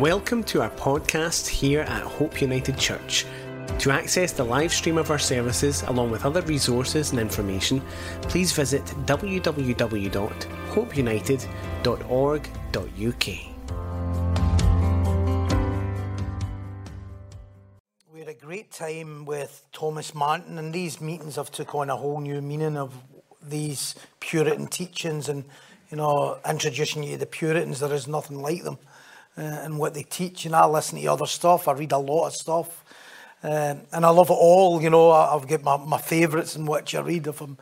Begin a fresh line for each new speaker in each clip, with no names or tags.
Welcome to our podcast here at Hope United Church. To access the live stream of our services along with other resources and information, please visit www.hopeunited.org.uk.
We had a great time with Thomas Manton, and these meetings have took on a whole new meaning of these Puritan teachings and you know introducing you to the Puritans. There is nothing like them uh, and what they teach. And I listen to other stuff. I read a lot of stuff. Um, and I love it all, you know. I, I've got my, my favourites in which I read. If I'm,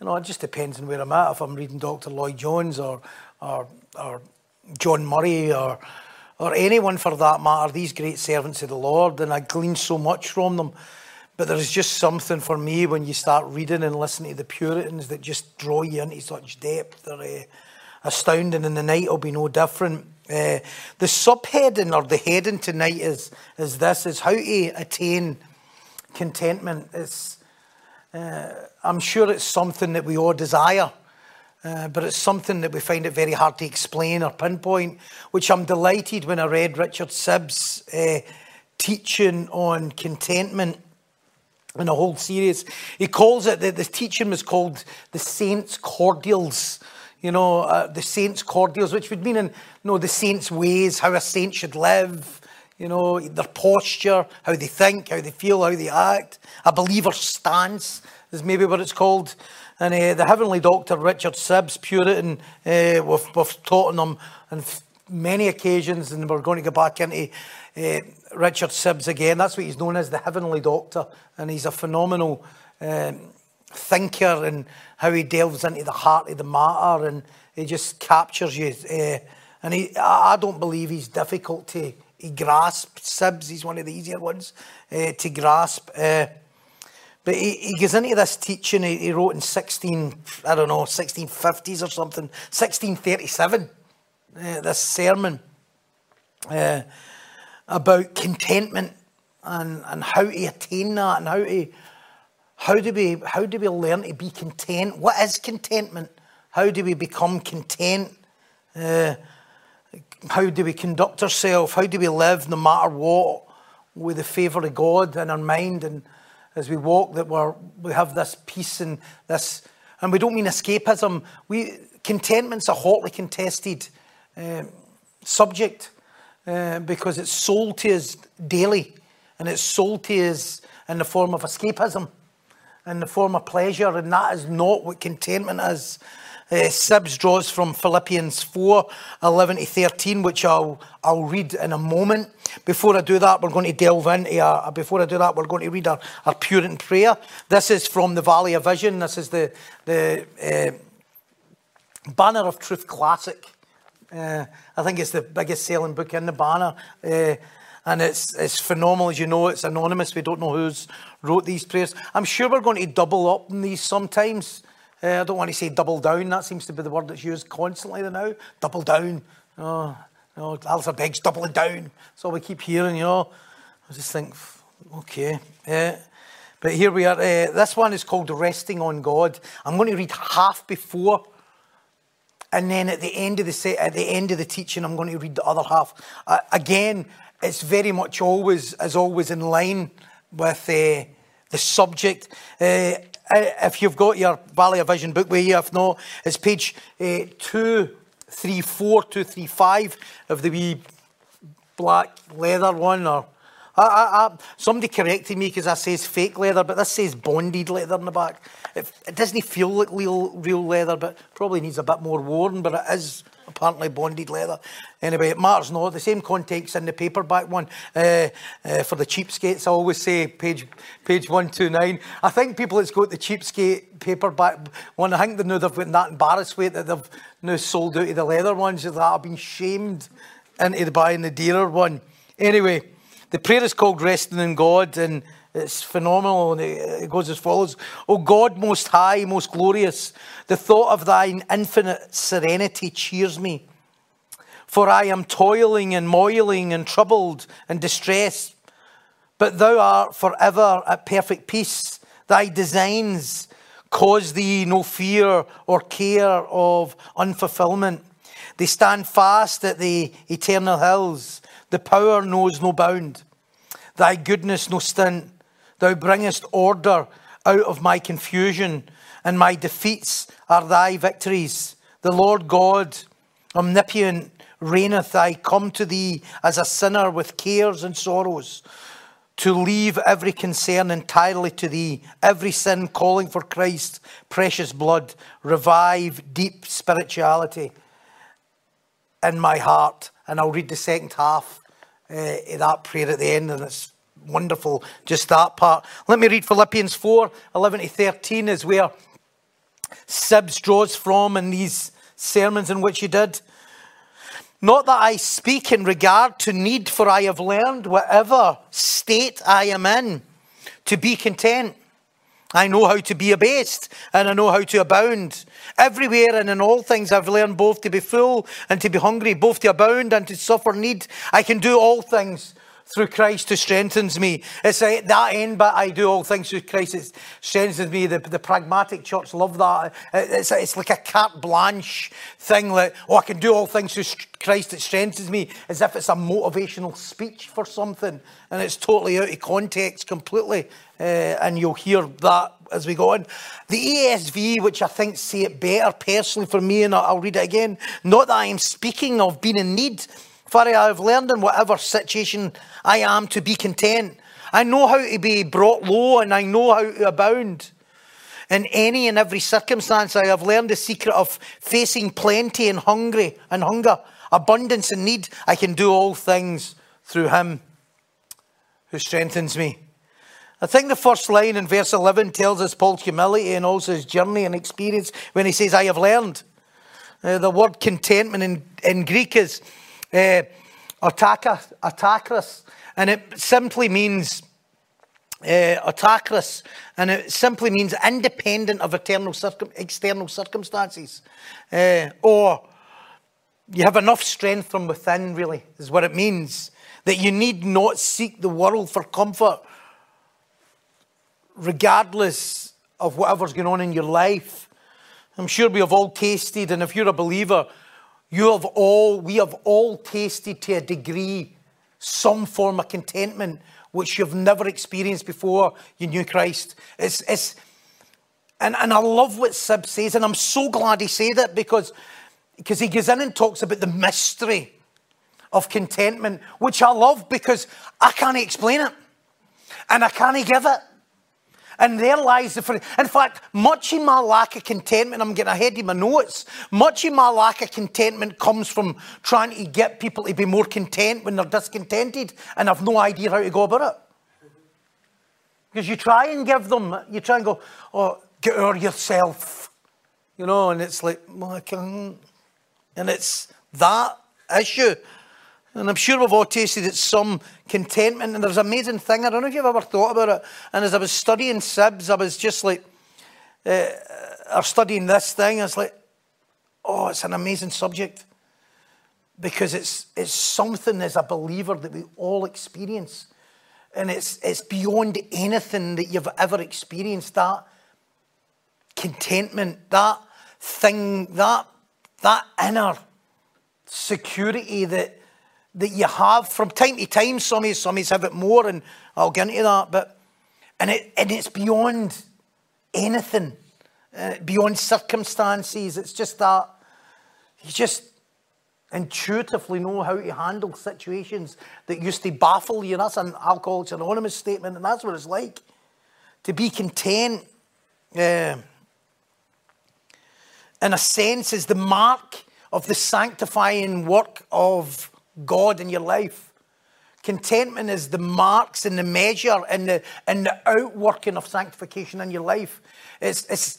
you know, it just depends on where I'm at. If I'm reading Dr. Lloyd Jones or, or, or John Murray or, or anyone for that matter, these great servants of the Lord, and I glean so much from them. But there's just something for me when you start reading and listening to the Puritans that just draw you into such depth. They're uh, astounding, and the night will be no different. Uh, the subheading or the heading tonight is, is this, is how to attain contentment. It's, uh, I'm sure it's something that we all desire, uh, but it's something that we find it very hard to explain or pinpoint, which I'm delighted when I read Richard Sibbes' uh, teaching on contentment in a whole series. He calls it, the, the teaching was called the Saints' Cordials you know, uh, the saints' cordials, which would mean in, you know, the saints' ways, how a saint should live, you know, their posture, how they think, how they feel, how they act. A believer's stance is maybe what it's called. And uh, the heavenly doctor, Richard Sibbes, Puritan, uh, we've, we've taught him on many occasions, and we're going to go back into uh, Richard Sibbes again. That's what he's known as, the heavenly doctor. And he's a phenomenal um, thinker and how he delves into the heart of the matter and he just captures you. Uh, and he, I don't believe he's difficult to he grasp. Sibbes, he's one of the easier ones uh, to grasp. Uh, but he, he goes into this teaching he, he, wrote in 16, I don't know, 1650s or something, 1637, this sermon about contentment and, and how to attain that and how to how do we how do we learn to be content? What is contentment? How do we become content? Uh, how do we conduct ourselves? How do we live no matter what with the favour of God in our mind and as we walk that we're, we have this peace and this and we don't mean escapism. We contentment's a hotly contested um, subject uh, because it's sold to us daily and it's sold to us in the form of escapism in the form of pleasure, and that is not what contentment is. Uh, Sibbes draws from Philippians 4 11 to 13, which I'll, I'll read in a moment. Before I do that, we're going to delve into, uh, before I do that, we're going to read our, our Puritan prayer. This is from the Valley of Vision. This is the, the uh, Banner of Truth Classic. Uh, I think it's the biggest selling book in the banner. Uh, and it's, it's phenomenal. As you know, it's anonymous. We don't know who's wrote these prayers. I'm sure we're going to double up in these sometimes. Uh, I don't want to say double down. That seems to be the word that's used constantly now. Double down. Oh, you know, Alistair Begg's doubling down. So we keep hearing, you know. I just think, okay. Yeah. but here we are. Uh, this one is called Resting on God. I'm going to read half before and then at the end of the at the end of the teaching, I'm going to read the other half. Uh, again, it's very much always, as always, in line with uh, the subject. Uh, if you've got your Valley of Vision book with you, if not, it's page uh, 234, 235 of the wee black leather one. Or I, I, I, somebody corrected me because I says fake leather, but this says bonded leather in the back. It, it doesn't feel like real, real leather, but probably needs a bit more worn, but it is apparently bonded leather. Anyway, it matters not. The same context in the paperback one. Uh, uh, for the cheapskates, I always say page page 129. I think people that's got the cheapskate paperback one, I think they know they've got that embarrassed with that they've now sold out of the leather ones that have been shamed into buying the dearer one. Anyway, the prayer is called Resting in God and it's phenomenal. And it goes as follows O God, most high, most glorious, the thought of thine infinite serenity cheers me. For I am toiling and moiling and troubled and distressed. But thou art forever at perfect peace. Thy designs cause thee no fear or care of unfulfillment. They stand fast at the eternal hills. The power knows no bound. Thy goodness no stint. Thou bringest order out of my confusion, and my defeats are thy victories. The Lord God, omnipotent, reigneth. I come to thee as a sinner with cares and sorrows, to leave every concern entirely to thee, every sin calling for Christ's precious blood. Revive deep spirituality in my heart. And I'll read the second half uh, of that prayer at the end, and it's wonderful, just that part. Let me read Philippians 4 11 to 13, is where Sibbes draws from in these sermons in which he did. Not that I speak in regard to need, for I have learned, whatever state I am in, to be content. I know how to be abased and I know how to abound. Everywhere and in all things I've learned both to be full and to be hungry, both to abound and to suffer need. I can do all things through Christ who strengthens me. It's at that end, but I do all things through Christ that strengthens me. The, the pragmatic church love that. It's, it's like a carte blanche thing like, oh, I can do all things through Christ that strengthens me, as if it's a motivational speech for something. And it's totally out of context completely. Uh, and you'll hear that as we go on. The ESV, which I think say it better personally for me, and I'll read it again. Not that I am speaking of being in need for I have learned in whatever situation I am to be content. I know how to be brought low and I know how to abound. In any and every circumstance, I have learned the secret of facing plenty and hungry and hunger, abundance and need. I can do all things through Him who strengthens me. I think the first line in verse 11 tells us Paul's humility and also his journey and experience when he says, I have learned. Uh, the word contentment in, in Greek is uh, autarkos, and it simply means uh, and it simply means independent of circum- external circumstances, uh, or you have enough strength from within. Really, is what it means. That you need not seek the world for comfort, regardless of whatever's going on in your life. I'm sure we have all tasted, and if you're a believer, you have all, we have all tasted to a degree some form of contentment which you've never experienced before you knew Christ. It's, it's, and, and I love what Sib says, and I'm so glad he said it because, because he goes in and talks about the mystery of contentment, which I love because I can't explain it and I can't give it. And there lies the. In fact, much of my lack of contentment, I'm getting ahead of my notes, much of my lack of contentment comes from trying to get people to be more content when they're discontented and have no idea how to go about it. Because you try and give them, you try and go, oh, get over yourself. You know, and it's like, well, I can't. And it's that issue. And I'm sure we've all tasted it some contentment. And there's an amazing thing. I don't know if you've ever thought about it. And as I was studying Sibbes, I was just like, uh, or studying this thing, I was like, oh, it's an amazing subject. Because it's, it's something as a believer that we all experience. And it's, it's beyond anything that you've ever experienced. That contentment, that thing, that, that inner security that that you have from time to time. Some of some have it more, and I'll get into that. But and it and it's beyond anything, uh, beyond circumstances. It's just that you just intuitively know how to handle situations that used to baffle you. That's an Alcoholics Anonymous statement, and that's what it's like to be content. Uh, in a sense, is the mark of the sanctifying work of God in your life. Contentment is the marks and the measure and the, and the outworking of sanctification in your life. It's, it's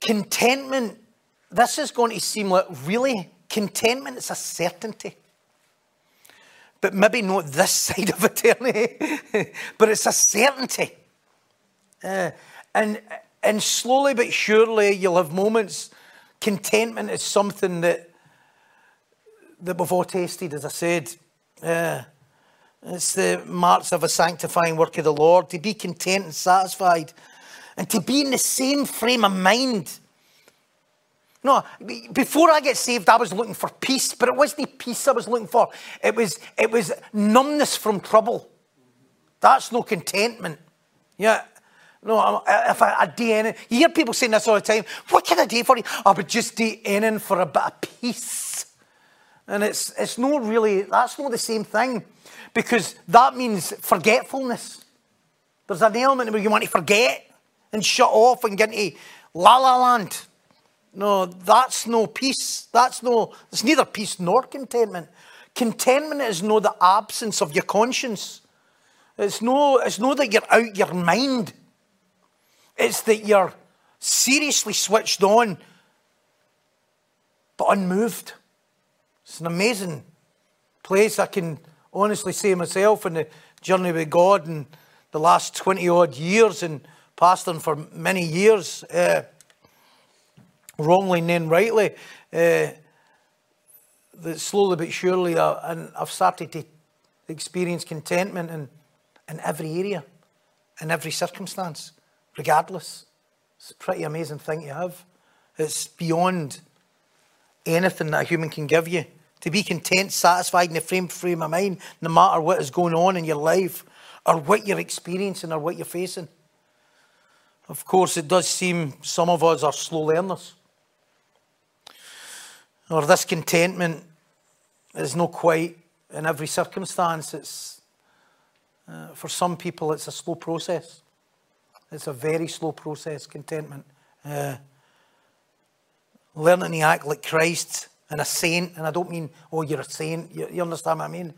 contentment. This is going to seem like really contentment is a certainty. But maybe not this side of eternity, but it's a certainty. Uh, and, and slowly but surely, you'll have moments. Contentment is something that that we've all tasted, as I said. Uh, it's the marks of a sanctifying work of the Lord, to be content and satisfied, and to be in the same frame of mind No, before I get saved, I was looking for peace, but it wasn't peace I was looking for. It was, it was numbness from trouble. That's no contentment. Yeah. No, if I, I do anything, you hear people saying this all the time. What can I do for you? I would just do anything for a bit of peace. And it's, it's not really, that's not the same thing because that means forgetfulness. There's an element where you want to forget and shut off and get into la la land. No, that's no peace. That's no, it's neither peace nor contentment. Contentment is no the absence of your conscience. It's no, it's no that you're out your mind. It's that you're seriously switched on, but unmoved. It's an amazing place. I can honestly say myself in the journey with God and the last 20 odd years and pastoring for many years, uh, wrongly and rightly, uh, that slowly but surely, uh, and I've started to experience contentment in, in every area, in every circumstance, regardless. It's a pretty amazing thing to have. It's beyond anything that a human can give you. To be content, satisfied in the frame frame of mind, no matter what is going on in your life, or what you're experiencing, or what you're facing. Of course, it does seem some of us are slow learners. Or this contentment is not quite in every circumstance. It's uh, for some people, it's a slow process. It's a very slow process, contentment. Uh, learning to act like Christ and a saint, and I don't mean, oh, you're a saint. You, you understand what I mean?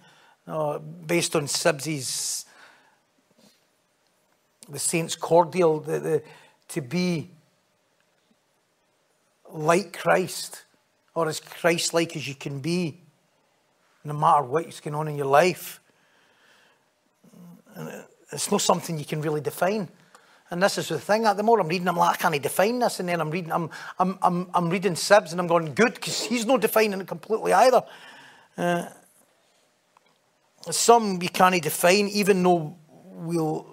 No, based on Sibbes's, the saint's cordial, the, the, to be like Christ, or as Christ like as you can be, no matter what's going on in your life. And uh, it's not something you can really define. And this is the thing. At the more I'm reading, I'm like, I can't define this. And then I'm reading, I'm, I'm, I'm, I'm reading Sibbes, and I'm going, good, because he's not defining it completely either. Uh, some we can't define, even though we'll,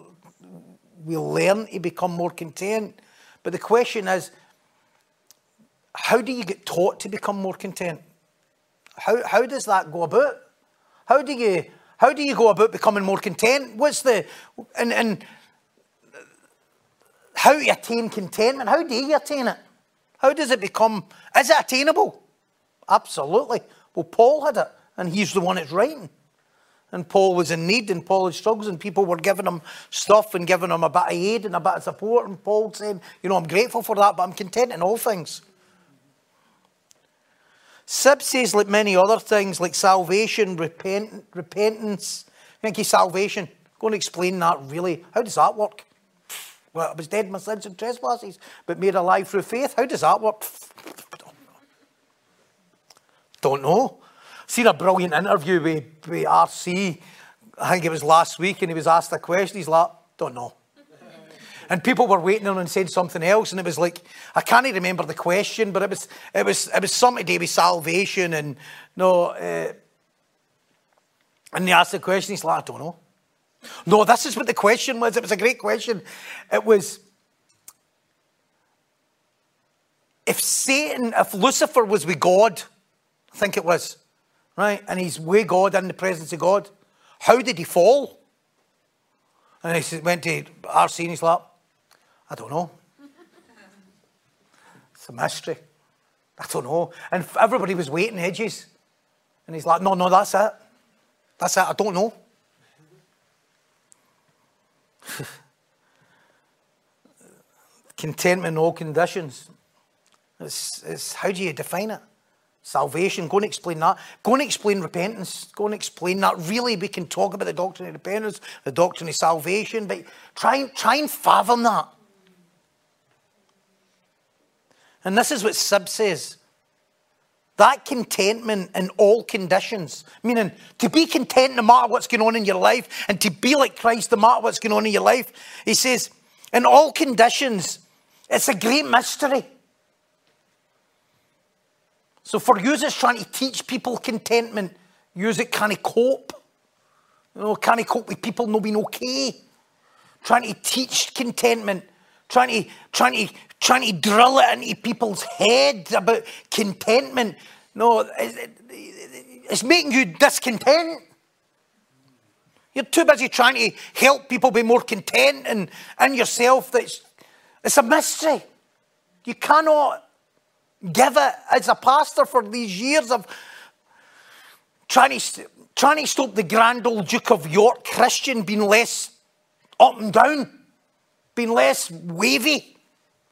we'll learn to become more content. But the question is, how do you get taught to become more content? How, how does that go about? How do you how do you go about becoming more content? What's the and and how to attain contentment? How do you attain it? How does it become? Is it attainable? Absolutely. Well, Paul had it, and he's the one that's writing. And Paul was in need, and Paul had struggles, and people were giving him stuff and giving him a bit of aid and a bit of support. And Paul saying, You know, I'm grateful for that, but I'm content in all things. Sibbes says, like many other things, like salvation, repent, repentance. Thank you, salvation. Go and explain that really. How does that work? Well, I was dead in my sins and trespasses, but made alive through faith. How does that work? Don't know. Seen a brilliant interview with, with RC. I think it was last week, and he was asked a question. He's like, don't know. And people were waiting on and saying something else, and it was like I can't even remember the question, but it was it was it was something to do with salvation, and no, uh, and they asked the question. He's like, I don't know. No, this is what the question was. It was a great question. It was if Satan, if Lucifer was with God, I think it was, right, and he's with God in the presence of God, how did he fall? And he went to RC and he's like, I don't know. It's a mystery. I don't know. And everybody was waiting edges. And he's like, no, no, that's it. That's it. I don't know. Contentment in all conditions. It's, it's, how do you define it? Salvation, go and explain that. Go and explain repentance. Go and explain that. Really, we can talk about the doctrine of repentance, the doctrine of salvation, but try, try and fathom that. And this is what Sib says. That contentment in all conditions, meaning to be content no matter what's going on in your life and to be like Christ no matter what's going on in your life. He says, in all conditions, it's a great mystery. So for you it's trying to teach people contentment, use it can of cope. You know, can he cope with people not being okay? Trying to teach contentment trying to, trying to, trying to drill it into people's heads about contentment. No, it's making you discontent. You're too busy trying to help people be more content and, and yourself. That's, it's a mystery. You cannot give it as a pastor for these years of trying to, trying to stop the grand old Duke of York Christian being less up and down, being less wavy,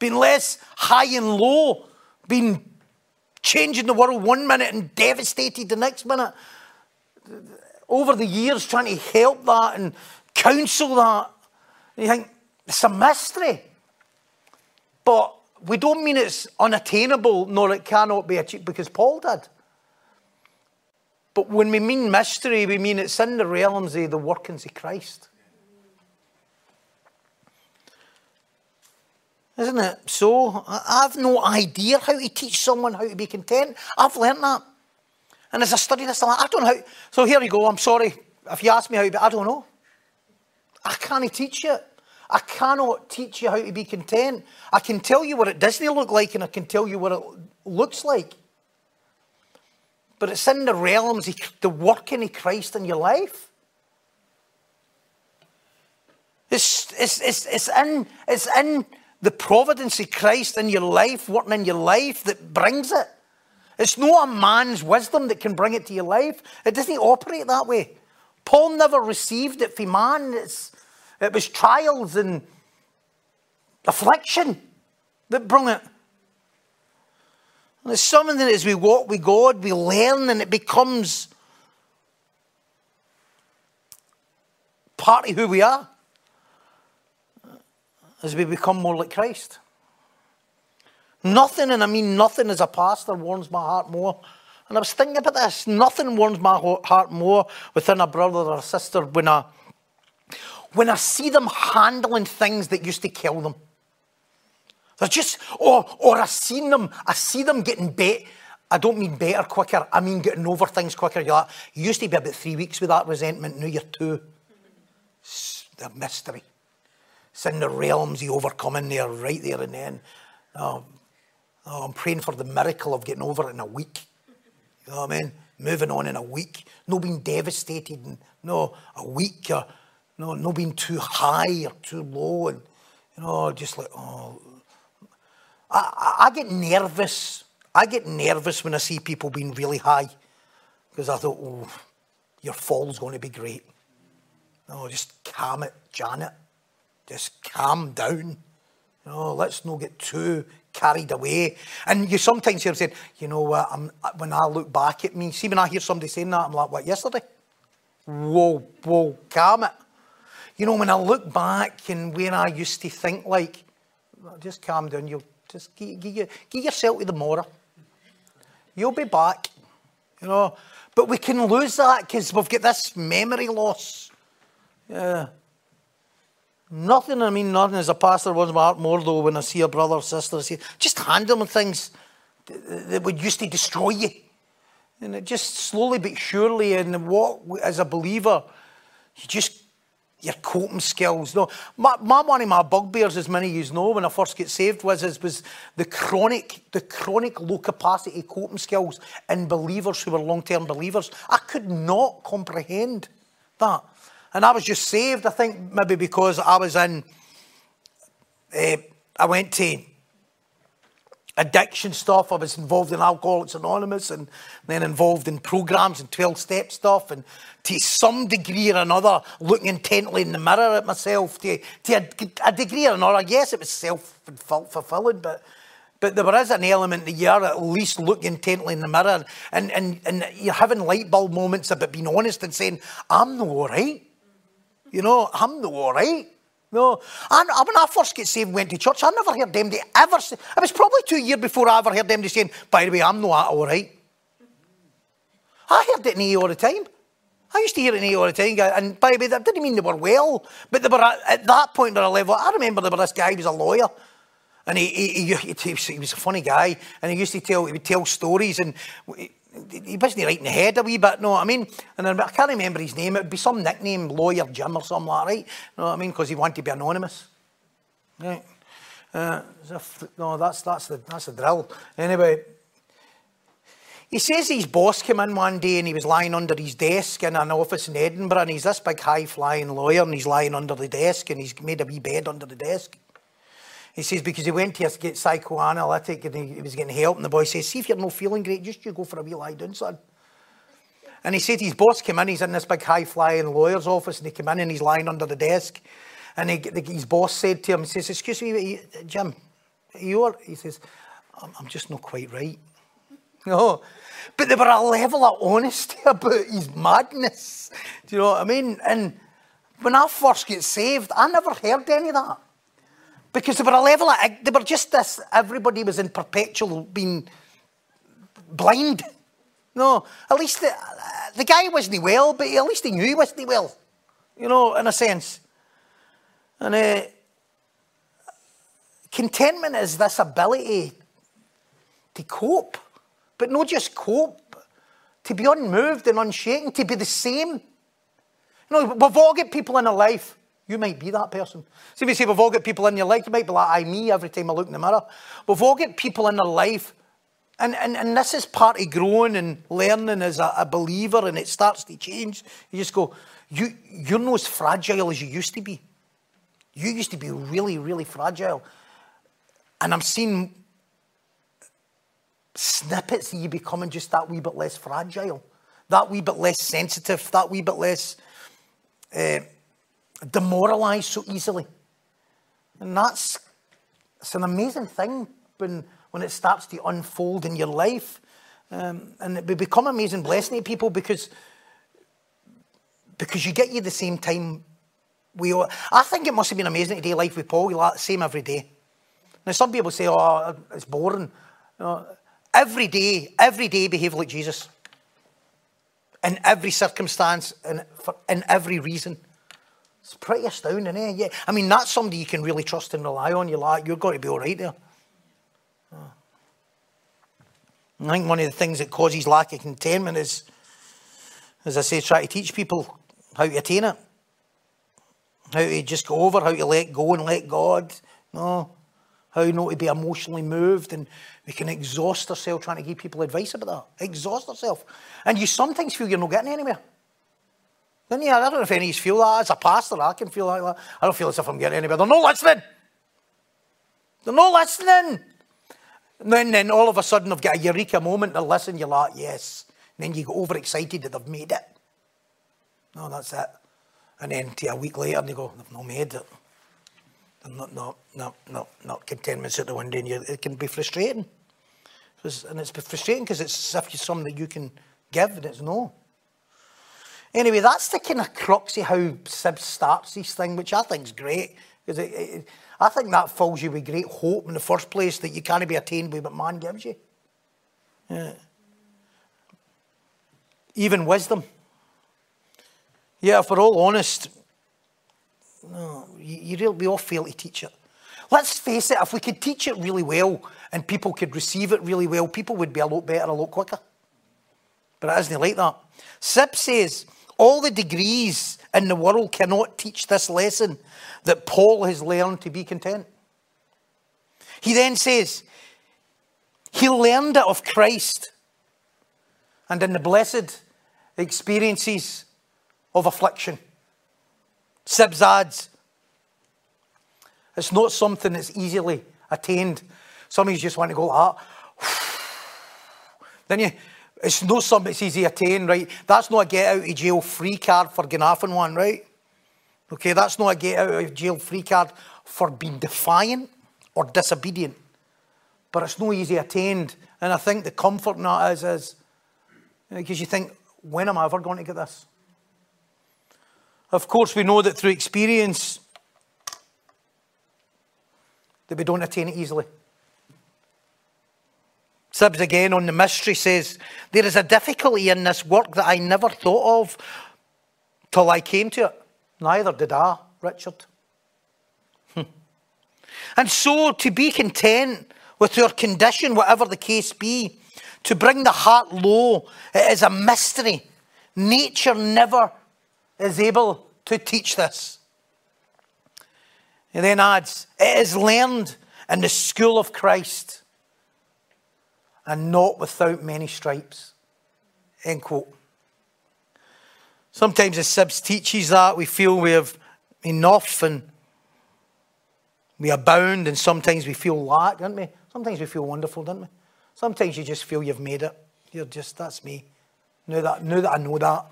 been less high and low, been changing the world one minute and devastated the next minute over the years trying to help that and counsel that. You think, it's a mystery. But we don't mean it's unattainable, nor it cannot be achieved, because Paul did. But when we mean mystery, we mean it's in the realms of the workings of Christ. Isn't it? So, I've no idea how to teach someone how to be content. I've learnt that. And as I study this, I don't know how. So here you go. I'm sorry. If you ask me how be, I don't know. I can't teach you. I cannot teach you how to be content. I can tell you what it doesn't look like and I can tell you what it looks like. But it's in the realms of the working of Christ in your life. It's, it's, it's, it's, in, it's in the providence of Christ in your life, working in your life, that brings it. It's not a man's wisdom that can bring it to your life. It doesn't operate that way. Paul never received it from man. It's, it was trials and affliction that brought it. And it's something that as we walk with God, we learn and it becomes part of who we are as we become more like Christ. Nothing, and I mean nothing as a pastor, warms my heart more. And I was thinking about this. Nothing warms my heart more within a brother or a sister when I, when I see them handling things that used to kill them. They're just, or, or I seen them, I see them getting better. I don't mean better quicker, I mean getting over things quicker. You're like, you used to be about three weeks with that resentment, now you're two. It's the mystery. It's in the realms of overcoming there, right there and then. Oh, Oh, I'm praying for the miracle of getting over it in a week. You know what I mean? Moving on in a week. No being devastated. And, no, a week. Or, no, no being too high or too low. And, you know, just like, oh. I, I, I get nervous. I get nervous when I see people being really high. Because I thought, oh, your fall's going to be great. No, just calm it, Janet. Just calm down. No, let's not get too carried away. And you sometimes hear saying, you know what, I'm, when I look back at me, see when I hear somebody saying that, I'm like, what, yesterday? Whoa, whoa, calm it. You know, when I look back and where I used to think like, just calm down, you'll just give, give, give yourself to the mortar. You'll be back, you know. But we can lose that because we've got this memory loss. Yeah. Nothing, I mean, nothing as a pastor warms my heart more though when I see a brother or sister I say, just handling things that would used to destroy you. And it just slowly but surely, and what, as a believer, you just, your coping skills. No, my, my, one of my bugbears, as many of you know, when I first get saved, was, was the chronic, the chronic low capacity coping skills in believers who were long term believers. I could not comprehend that. And I was just saved, I think, maybe because I was in, uh, I went to addiction stuff. I was involved in Alcoholics Anonymous and then involved in programs and 12 step stuff. And to some degree or another, looking intently in the mirror at myself, to, to a, a degree or another, yes, it was self fulfilling, but. But there is an element that you're at least looking intently in the mirror and, and, and you're having light bulb moments about being honest and saying, I'm not all right. You know, I'm not all right. No. And when I first get saved and went to church, I never heard them ever say, it was probably two years before I ever heard them saying, by the way, I'm not all right. I heard it in AA all the time. I used to hear it in AA all the time, and by the way, that didn't mean they were well, but they were at, at that point at a level. I remember there was this guy, he was a lawyer, and he, he, he, he, was a funny guy, and he used to tell, he would tell stories, and he wasn't right in the head a wee bit, know what I mean? And I can't remember his name. It would be some nickname, Lawyer Jim or something like that, right? You know what I mean? Because he wanted to be anonymous. Right? Uh, no, that's, that's, the, that's the drill. Anyway, he says his boss came in one day and he was lying under his desk in an office in Edinburgh and he's this big high flying lawyer and he's lying under the desk and he's made a wee bed under the desk. He says because he went to get psychoanalytic and he, he was getting help and the boy says, see if you're not feeling great, just you go for a wee lie down, son. And he said his boss came in, he's in this big high flying lawyer's office and he came in and he's lying under the desk and he, his boss said to him, he says, excuse me, Jim, you all? He says, I'm, I'm just not quite right. No, oh, but there were a level of honesty about his madness. Do you know what I mean? And when I first get saved, I never heard any of that. Because there were a level of, they were just this, everybody was in perpetual being blind. No, at least the, the guy wasn't well, but at least he knew he wasn't well. You know, in a sense. And uh, contentment is this ability to cope but not just cope, to be unmoved and unshaken, to be the same. You know, we've all got people in our life. You might be that person. See, we say we've all got people in your life. You might be like, I, me, every time I look in the mirror. We've all got people in our life. And, and, and this is part of growing and learning as a, a believer, and it starts to change. You just go, you, you're not as fragile as you used to be. You used to be really, really fragile. And I'm seeing snippets of you becoming just that wee bit less fragile, that wee bit less sensitive, that wee bit less uh, demoralised so easily. And that's it's an amazing thing when, when it starts to unfold in your life. Um, and it become amazing blessing to people because, because you get you the same time we all, I think it must have been amazing to do life with Paul. The same every day. Now, some people say, oh, it's boring. You know, Every day, every day behave like Jesus. In every circumstance and for, in every reason. It's pretty astounding, eh? Yeah. I mean, that's somebody you can really trust and rely on. You're like, you're going to be all right there. I think one of the things that causes lack of contentment is, as I say, try to teach people how to attain it. How to just go over, how to let go and let God. No. How not to be emotionally moved and we can exhaust ourselves trying to give people advice about that. Exhaust ourselves. And you sometimes feel you're not getting anywhere. You? I don't know if any of you feel that. As a pastor, I can feel like that. I don't feel as if I'm getting anywhere. They're not listening. They're not listening. And then, then all of a sudden, I've got a eureka moment to listen. You're like, yes. And then you get overexcited that they've made it. No, that's it. And then a week later, and they go, they've not made it. They're not, not, not, not, not contentment's at the window. And you, it can be frustrating and it's frustrating because it's as if it's something that you can give and it's no. Anyway, that's the kind of crux of how Sib starts this thing, which I think is great. Because it, it, I think that fills you with great hope in the first place that you can't be attained by what man gives you. Yeah. Even wisdom. Yeah, if we're all honest, no, you, you really, we all fail to teach it. Let's face it, if we could teach it really well, and people could receive it really well, people would be a lot better, a lot quicker. But it isn't like that. Sib says, all the degrees in the world cannot teach this lesson that Paul has learned to be content. He then says, he learned it of Christ and in the blessed experiences of affliction. Sibbes adds, it's not something that's easily attained some of you just want to go, ah. then you, it's not something that's easy to attain, right? That's not a get out of jail free card for Ganafin one, right? Okay, that's not a get out of jail free card for being defiant or disobedient. But it's no easy attained. And I think the comfort in that is, is because you think, when am I ever going to get this? Of course, we know that through experience that we don't attain it easily. Sibbes again on the mystery says, There is a difficulty in this work that I never thought of till I came to it. Neither did I, Richard. Hmm. and so to be content with your condition, whatever the case be, to bring the heart low, it is a mystery. Nature never is able to teach this. He then adds, It is learned in the school of Christ and not without many stripes. End quote. Sometimes as Sibbes teaches that, we feel we have enough and we abound, and sometimes we feel lack, don't we? Sometimes we feel wonderful, don't we? Sometimes you just feel you've made it. You're just, that's me. Now that, now that I know that,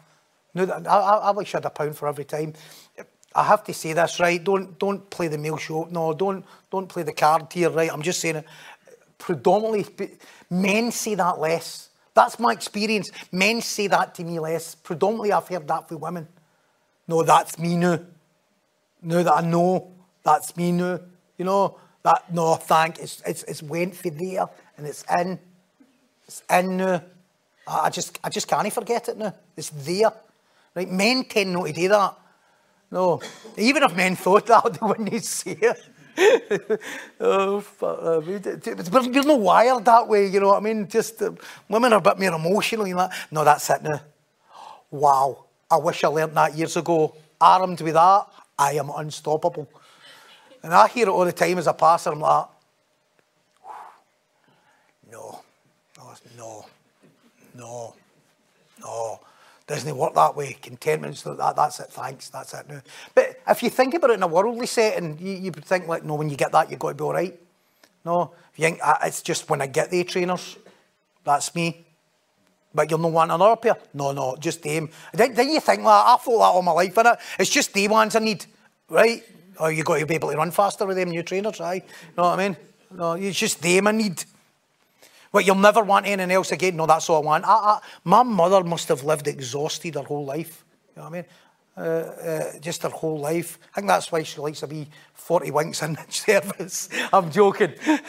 now that I, I, I wish I had a pound for every time. I have to say this, right? Don't don't play the mail show. No, don't don't play the card here, right? I'm just saying it. Predominantly, men say that less. That's my experience. Men say that to me less. Predominantly, I've heard that from women. No, that's me now. Now that I know, that's me now. You know that. No, thank. It's it's it's went for there and it's in. It's in now. I just I just can't forget it now. It's there. Right? Men tend not to do that. No, even if men thought that, they wouldn't say it. oh, uh, we're not wired that way, you know what I mean? Just uh, women are a bit more emotional. You know? No, that's it now. Wow, I wish I learnt that years ago. Armed with that, I am unstoppable. And I hear it all the time as a pastor. I'm like, no, no, no, no, no doesn't work that way. Contentment's that, that's it, thanks, that's it now. But if you think about it in a worldly setting, you, you think like, no, when you get that, you've got to be all right. No, you think, ah, it's just when I get the trainers, that's me. But you'll not want another pair? No, no, just them. Then, then you think, well, I thought that all my life, innit? It's just the ones I need, right? Or you got to be able to run faster with them new trainers, right? You know what I mean? No, it's just them I need. What, you'll never want anything else again? No, that's all I want. I, I, my mother must have lived exhausted her whole life. You know what I mean? Uh, uh, just her whole life. I think that's why she likes to be 40 winks in service. I'm joking. I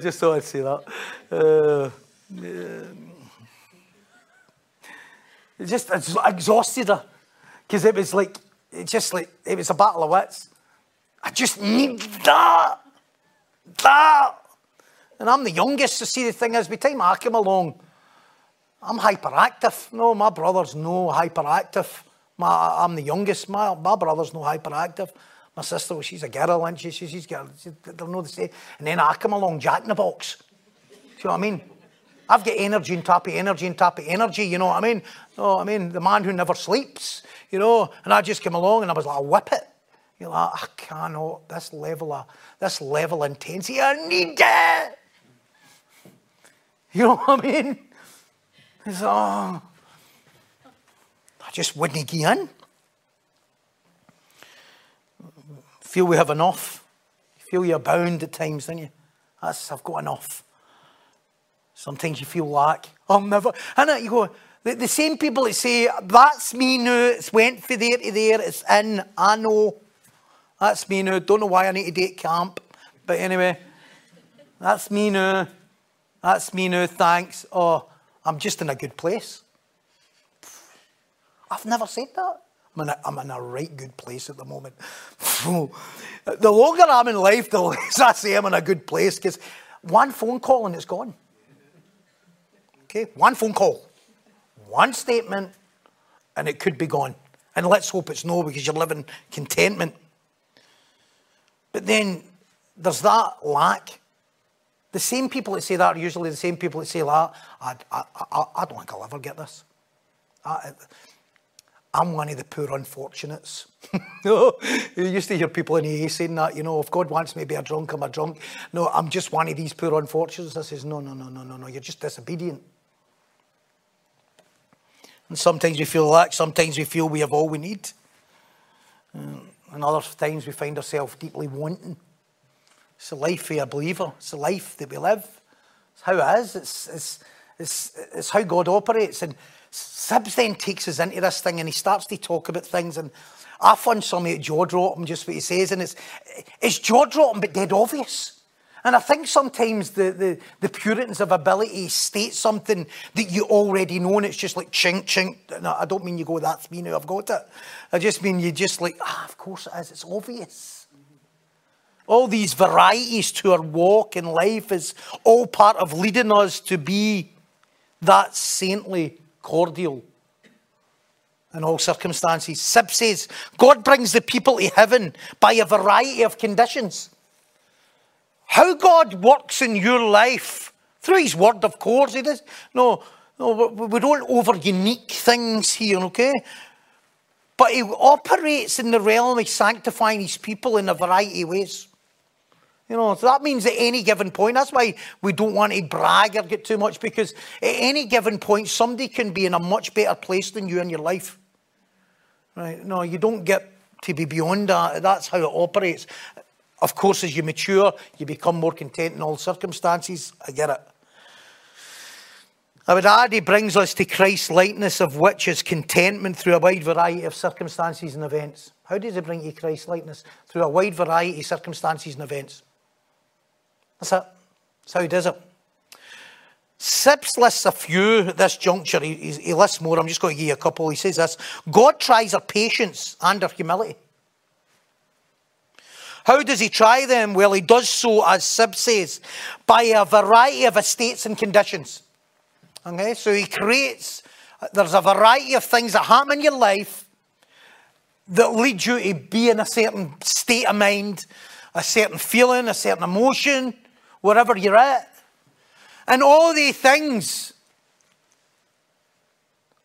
just thought I'd say that. Uh, it just exhausted her. Because it was like, it just like, it was a battle of wits. I just need that. That. And I'm the youngest, so see the thing is, by the time I come along, I'm hyperactive. No, my brother's no hyperactive. My, I'm the youngest. My, my brother's no hyperactive. My sister, well, she's a girl, and she? She's, girl. She, they're not the same. And then I come along, Jack in the box. Do you know what I mean? I've got energy and of energy and of energy, you know what I mean? No, I mean, the man who never sleeps, you know, and I just came along and I was like, I whip it. You're like, I cannot, this level of, this level of intensity, I need it. You know what I mean? It's, oh, I just wouldn't get in. Feel we have enough. Feel you're bound at times, don't you? That's, I've got enough. Sometimes you feel like, I'll never. And you go, the, the same people that say, that's me now, it's went from there to there, it's in, I know. That's me now. Don't know why I need to date camp. But anyway, that's me now. That's me now, thanks. Oh, I'm just in a good place. I've never said that. I'm in a, I'm in a right good place at the moment. the longer I'm in life, the less I say I'm in a good place because one phone call and it's gone. Okay, one phone call, one statement, and it could be gone. And let's hope it's no because you're living contentment. But then there's that lack the same people that say that are usually the same people that say that. I, I, I, I don't think I'll ever get this. I, I'm one of the poor unfortunates. you used to hear people in AA saying that, you know, if God wants me to be a drunk, I'm a drunk. No, I'm just one of these poor unfortunates. I says, no, no, no, no, no, no, you're just disobedient. And sometimes we feel like, sometimes we feel we have all we need. Uh, and other times we find ourselves deeply wanting. It's the life of a believer. It's the life that we live. It's how it is. It's, it's, it's, it's how God operates. And Sibbes then takes us into this thing and he starts to talk about things. And I find something at jaw dropping, just what he says. And it's, it's jaw dropping, but dead obvious. And I think sometimes the, the, the Puritans of ability state something that you already know, and it's just like chink, chink. No, I don't mean you go, that's me now, I've got it. I just mean you just like, ah, of course it is, it's obvious all these varieties to our walk in life is all part of leading us to be that saintly, cordial in all circumstances. Sib says, God brings the people to heaven by a variety of conditions. how God works in your life through His Word, of course, He does. No, no, we don't over unique things here, okay? But He operates in the realm of sanctifying His people in a variety of ways. You know, so that means at any given point, that's why we don't want to brag or get too much, because at any given point, somebody can be in a much better place than you in your life. Right? No, you don't get to be beyond that. That's how it operates. Of course, as you mature, you become more content in all circumstances. I get it. I would add he brings us to Christ's likeness, of which is contentment through a wide variety of circumstances and events. How does he bring you Christ's likeness? Through a wide variety of circumstances and events. That's it. That's how he does it. Sibbes lists a few at this juncture. He, he lists more. I'm just going to give you a couple. He says this God tries our patience and our humility. How does he try them? Well, he does so, as Sibbes says, by a variety of estates and conditions. Okay, so he creates, there's a variety of things that happen in your life that lead you to be in a certain state of mind, a certain feeling, a certain emotion, wherever you're at. And all these things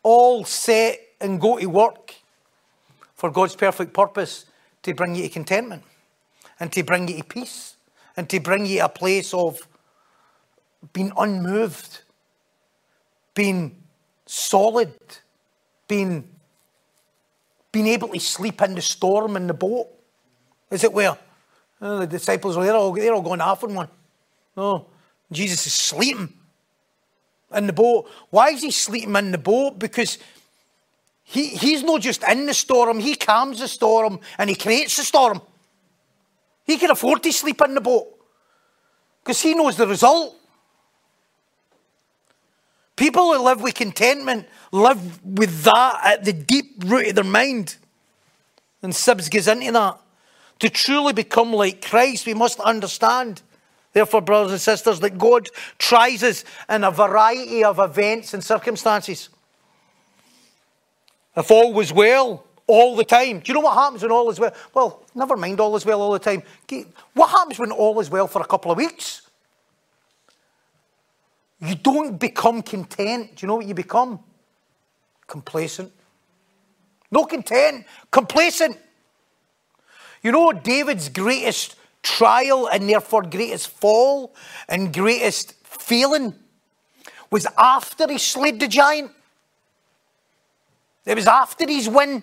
all set and go to work for God's perfect purpose to bring you to contentment and to bring you to peace and to bring you to a place of being unmoved, being solid, being, being able to sleep in the storm in the boat. Is it where? Oh, the disciples, they're all, they're all going on one. No, Jesus is sleeping in the boat. Why is he sleeping in the boat? Because he, he's not just in the storm, he calms the storm and he creates the storm. He can afford to sleep in the boat because he knows the result. People who live with contentment live with that at the deep root of their mind. And Sibbes goes into that. To truly become like Christ, we must understand Therefore, brothers and sisters, that God tries us in a variety of events and circumstances. If all was well, all the time. Do you know what happens when all is well? Well, never mind all is well all the time. What happens when all is well for a couple of weeks? You don't become content. Do you know what you become? Complacent. No content, complacent. You know David's greatest trial and therefore greatest fall and greatest failing was after he slayed the giant. It was after his win.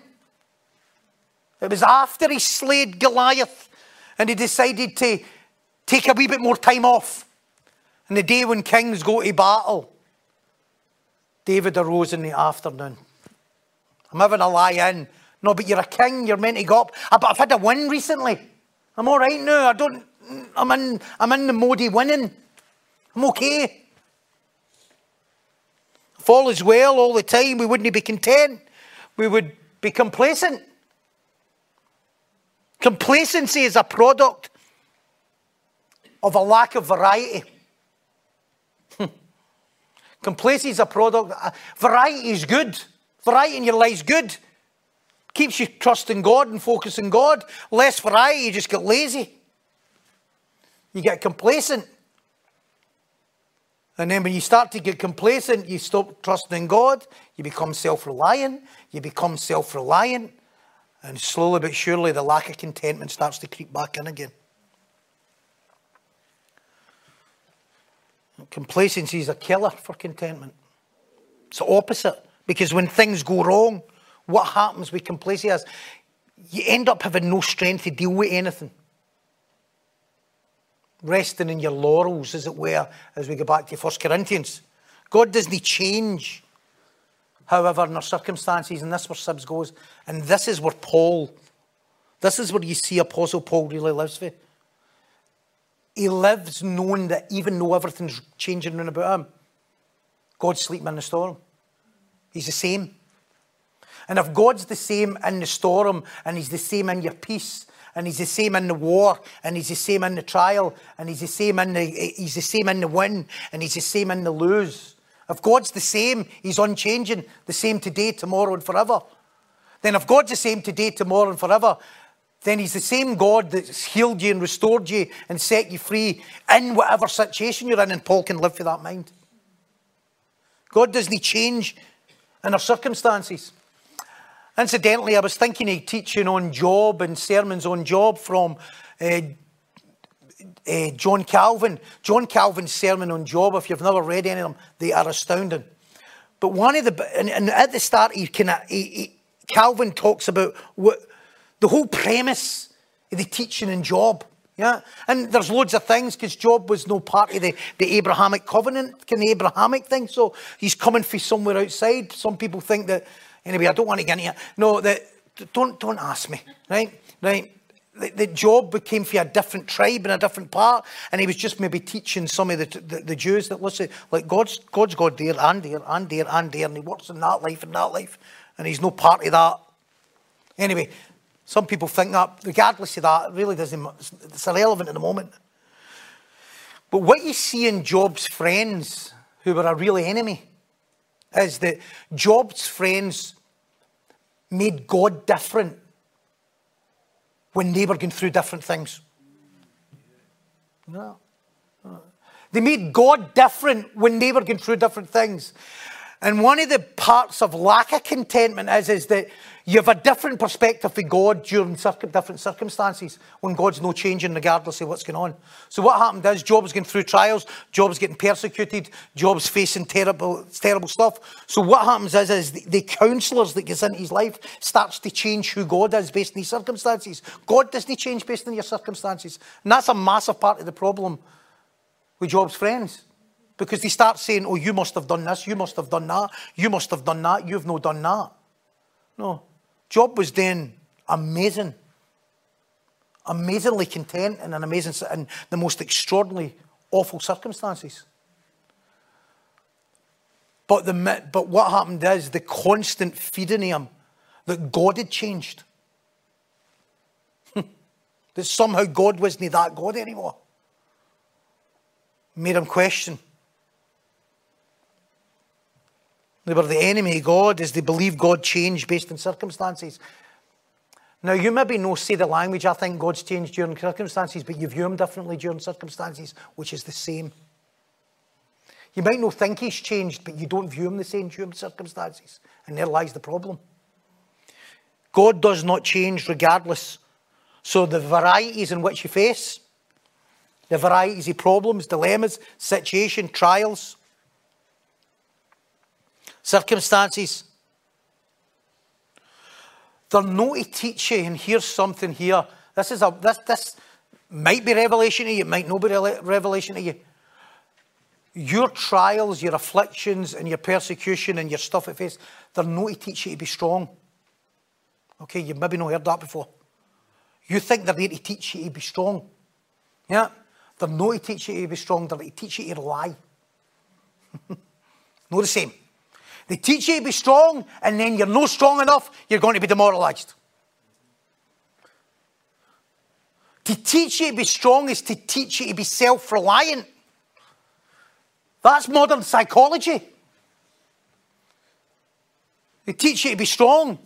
It was after he slayed Goliath and he decided to take a wee bit more time off. And the day when kings go to battle, David arose in the afternoon. I'm having a lie in. No, but you're a king, you're meant to go up. Ah, but I've had a win recently. I'm all right now. I don't. I'm in. I'm in the mode of winning. I'm okay. If all is well all the time, we wouldn't be content. We would be complacent. Complacency is a product of a lack of variety. Complacency is a product. Uh, variety is good. Variety in your life is good. Keeps you trusting God and focusing God. Less variety, you just get lazy. You get complacent. And then when you start to get complacent, you stop trusting God, you become self reliant, you become self reliant, and slowly but surely the lack of contentment starts to creep back in again. Complacency is a killer for contentment. It's the opposite. Because when things go wrong, what happens with complacency is you end up having no strength to deal with anything. Resting in your laurels, as it were, as we go back to 1 Corinthians. God doesn't change, however, in our circumstances, and this is where Sibbes goes. And this is where Paul, this is where you see Apostle Paul really lives for. He lives knowing that even though everything's changing around about him, God's sleeping in the storm. He's the same. And if God's the same in the storm, and He's the same in your peace, and He's the same in the war, and He's the same in the trial, and He's the same in the He's the same in the win, and He's the same in the lose. If God's the same, He's unchanging, the same today, tomorrow, and forever. Then if God's the same today, tomorrow, and forever, then He's the same God that's healed you and restored you and set you free in whatever situation you're in, and Paul can live for that mind. God doesn't change in our circumstances. Incidentally, I was thinking of teaching on Job and sermons on Job from uh, uh, John Calvin. John Calvin's sermon on Job, if you've never read any of them, they are astounding. But one of the, and, and at the start, he, can, he, he, Calvin talks about what, the whole premise of the teaching in Job. Yeah, and there's loads of things because Job was no part of the, the Abrahamic covenant, kind of Abrahamic thing. So he's coming from somewhere outside. Some people think that Anyway, I don't want to get into. No, that don't don't ask me, right? Right. The, the Job became for a different tribe in a different part, and he was just maybe teaching some of the, the, the Jews that listen, like God's God's God there and there and there and there, and he works in that life and that life, and he's no part of that. Anyway, some people think that, regardless of that, it really doesn't. It's irrelevant at the moment. But what you see in Job's friends, who were a real enemy, is that Job's friends made God different when they were going through different things. No. They made God different when they were going through different things. And one of the parts of lack of contentment is, is that you have a different perspective for God during different circumstances when God's no changing regardless of what's going on. So what happened is Job's going through trials, Job's getting persecuted, Job's facing terrible, terrible stuff. So what happens is, is the, the counsellors that gets into his life starts to change who God is based on his circumstances. God doesn't change based on your circumstances. And that's a massive part of the problem with Job's friends. Because they start saying, oh, you must have done this, you must have done that, you must have done that, you've no done that. No. Job was doing amazing, amazingly content in an amazing, in the most extraordinary, awful circumstances. But, the, but what happened is the constant feeding him that God had changed. that somehow God wasn't that God anymore. Made him question They were the enemy of God as they believed God changed based on circumstances. Now, you maybe no say the language, I think God's changed during circumstances, but you view him differently during circumstances, which is the same. You might not think he's changed, but you don't view him the same during circumstances. And there lies the problem. God does not change regardless. So the varieties in which you face, the varieties of problems, dilemmas, situation, trials, circumstances. They're not to teach you, and here's something here. This is a this this might be revelation to you, it might not be revelation to you. Your trials, your afflictions, and your persecution and your stuff at face, they're not to teach you to be strong. Okay, you've maybe not heard that before. You think they're there to teach you to be strong. Yeah? They're not to teach you to be strong, they're to teach you to lie. not the same. They teach you to be strong, and then you're not strong enough, you're going to be demoralized. To teach you to be strong is to teach you to be self reliant. That's modern psychology. They teach you to be strong.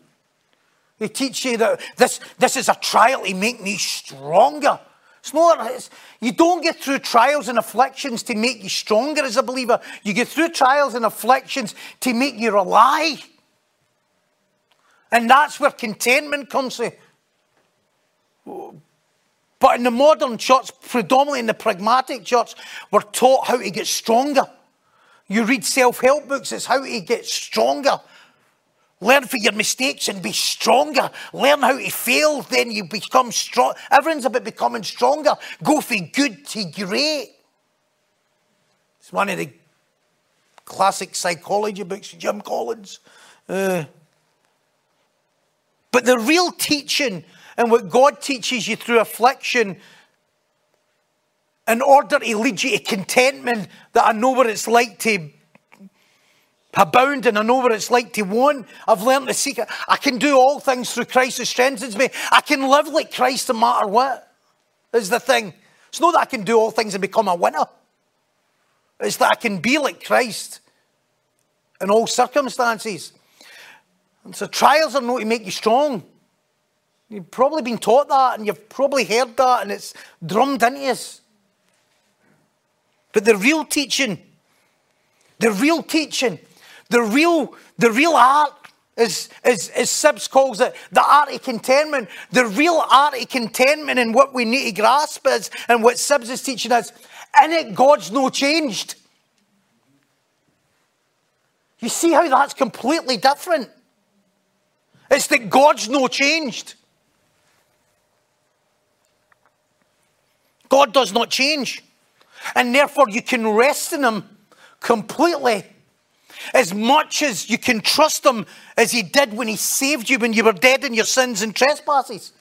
They teach you that this, this is a trial to make me stronger. It's not, it's, you don't get through trials and afflictions to make you stronger as a believer. You get through trials and afflictions to make you rely. And that's where contentment comes in. But in the modern church, predominantly in the pragmatic church, we're taught how to get stronger. You read self help books, it's how to get stronger. Learn from your mistakes and be stronger. Learn how to fail, then you become strong. Everyone's about becoming stronger. Go from good to great. It's one of the classic psychology books, Jim Collins. Uh, but the real teaching and what God teaches you through affliction in order to lead you to contentment that I know what it's like to abound and I know what it's like to want. I've learned to seek it. I can do all things through Christ who strengthens me. I can live like Christ no matter what, is the thing. It's not that I can do all things and become a winner. It's that I can be like Christ in all circumstances. And so trials are not to make you strong. You've probably been taught that and you've probably heard that and it's drummed into us. But the real teaching, the real teaching, the real, the real art, as, as, as Sibbes calls it, the art of contentment. The real art of contentment and what we need to grasp is, and what Sibbes is teaching us, in it, God's no changed. You see how that's completely different? It's that God's no changed. God does not change. And therefore, you can rest in Him completely. As much as you can trust Him as He did when He saved you when you were dead in your sins and trespasses.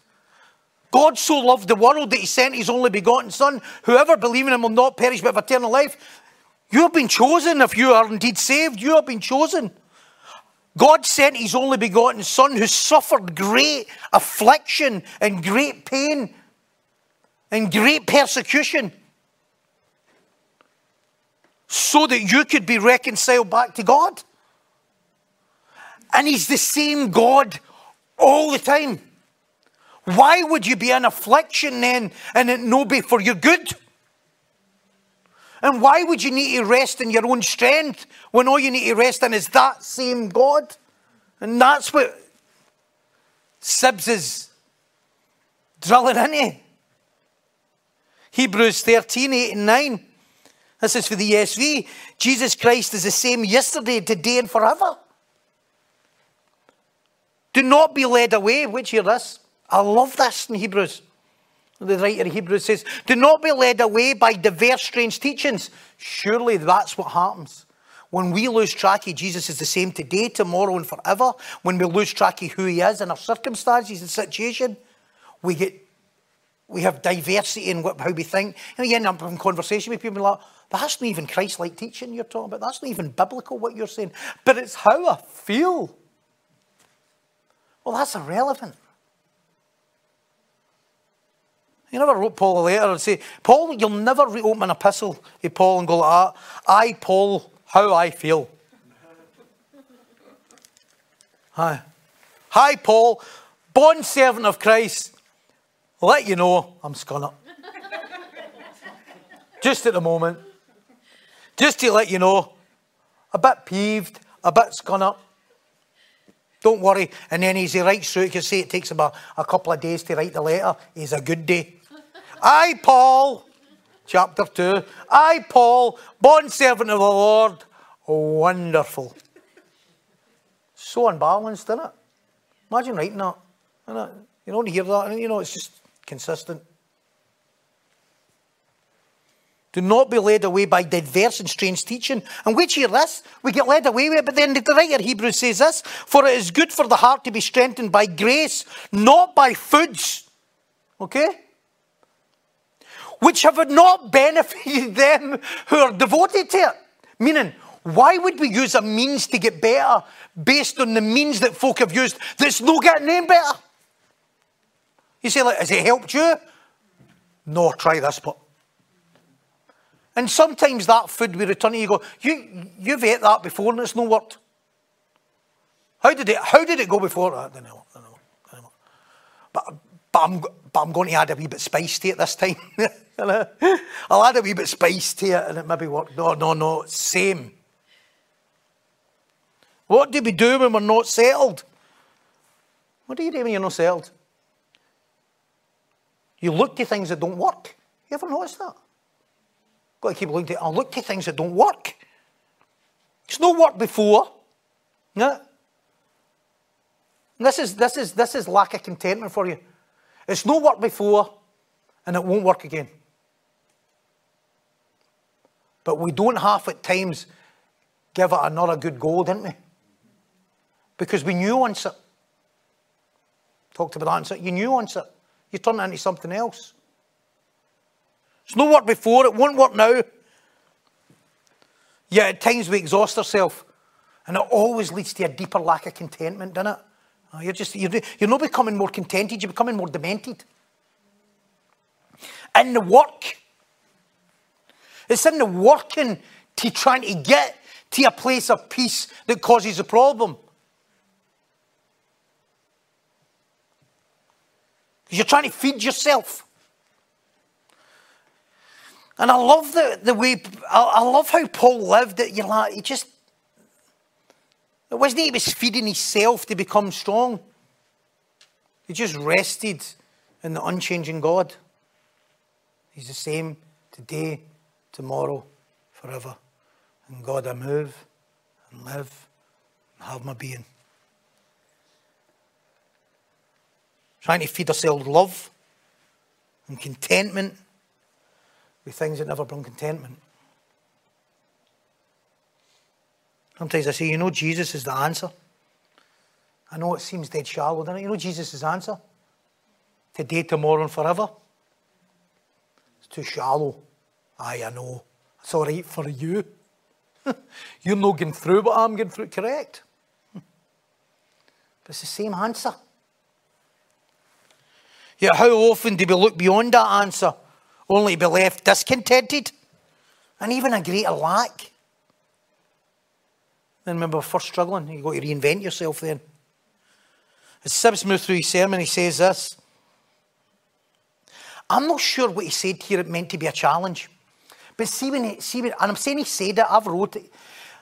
God so loved the world that He sent His only begotten Son. Whoever believes in Him will not perish but have eternal life. You have been chosen if you are indeed saved. You have been chosen. God sent His only begotten Son who suffered great affliction and great pain and great persecution so that you could be reconciled back to God. And He's the same God all the time. Why would you be in affliction then and it no be for your good? And why would you need to rest in your own strength when all you need to rest in is that same God? And that's what Sibbes is drilling into. Hebrews 13, 8 and 9. This is for the ESV. Jesus Christ is the same yesterday, today, and forever. Do not be led away. Which hear this? I love this in Hebrews. The writer of Hebrews says, Do not be led away by diverse strange teachings. Surely that's what happens. When we lose track of Jesus is the same today, tomorrow, and forever, when we lose track of who he is in our circumstances and situation, we get we have diversity in what, how we think. And you end up having conversation with people like, that's not even Christ-like teaching you're talking about. That's not even biblical what you're saying. But it's how I feel. Well, that's irrelevant. You never wrote Paul a letter and say, Paul, you'll never reopen an epistle to Paul and go like that. I, Paul, how I feel. Hi. Hi, Paul, bond servant of Christ. Let you know I'm scunner. Just at the moment. Just to let you know, a bit peeved, a bit scunner. Don't worry. And then as he writes through, you can see it takes him a, a couple of days to write the letter. He's a good day. I, Paul, chapter 2. I, Paul, born servant of the Lord. Wonderful. So unbalanced, isn't it? Imagine writing that. You don't hear that. You know, it's just consistent. Do not be led away by diverse and strange teaching. And which hear this, we get led away with it. But then the writer Hebrews says this For it is good for the heart to be strengthened by grace, not by foods. Okay? Which have not benefited them who are devoted to it. Meaning, why would we use a means to get better based on the means that folk have used that's no getting any better? You say, like, has it helped you? No, try this, but. And sometimes that food we return to you go, you, you've ate that before and it's no worked. How did it, how did it go before? I don't know. I don't know, I don't know. But, but, I'm, but I'm going to add a wee bit spice to it this time. I'll add a wee bit spice to it and it maybe work. No, no, no, same. What do we do when we're not settled? What do you do when you're not settled? You look to things that don't work. You ever noticed that? Got to keep looking to. I look to things that don't work. It's not worked before. No. This is this is this is lack of contentment for you. It's not worked before, and it won't work again. But we don't half at times give it another good go, didn't we? Because we nuance it. Talked about that. You nuance it. You turn it into something else. It's not worked before, it won't work now. Yet at times we exhaust ourselves, and it always leads to a deeper lack of contentment, doesn't it? Oh, you're just you're, you're not becoming more contented, you're becoming more demented. In the work, it's in the working to trying to get to a place of peace that causes a problem. You're trying to feed yourself. And I love the, the way, I, I love how Paul lived it. You're like, he just, it wasn't he was feeding himself to become strong. He just rested in the unchanging God. He's the same today, tomorrow, forever. And God, I move and live and have my being. Trying to feed ourselves love and contentment with things that never bring contentment. Sometimes I say, you know, Jesus is the answer. I know it seems dead shallow, doesn't it? You know, Jesus' is answer today, tomorrow, and forever. It's too shallow. Aye, I know. It's all right for you. You're not getting through what I'm getting through. Correct. But it's the same answer. Yet, how often do we look beyond that answer only to be left discontented and even a greater lack? Then remember, first struggling, you've got to reinvent yourself then. As Sibbes moves through his sermon, he says this I'm not sure what he said here it meant to be a challenge. But see when, he, see when and I'm saying he said it, I've wrote it.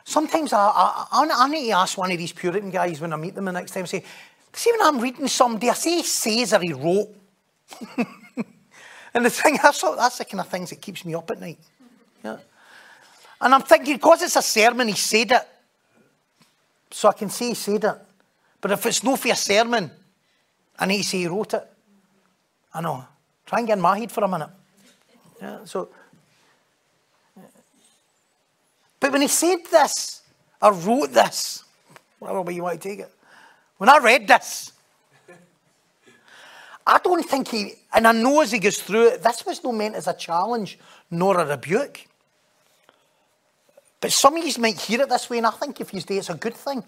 Sometimes I, I, I, need to ask one of these Puritan guys when I meet them the next time, say, see when I'm reading somebody, I say he says or he wrote. and the thing, that's, that's the kind of things that keeps me up at night. Yeah. And I'm thinking, because it's a sermon, he said it. So I can say he said it. But if it's no for a sermon, I need to say he wrote it. I know. Try and get in my head for a minute. Yeah, so, but when he said this, or wrote this, whatever way you want to take it, when I read this, I don't think he, and I know as he goes through it, this was not meant as a challenge nor a rebuke. But some of you might hear it this way, and I think if you do, it's a good thing.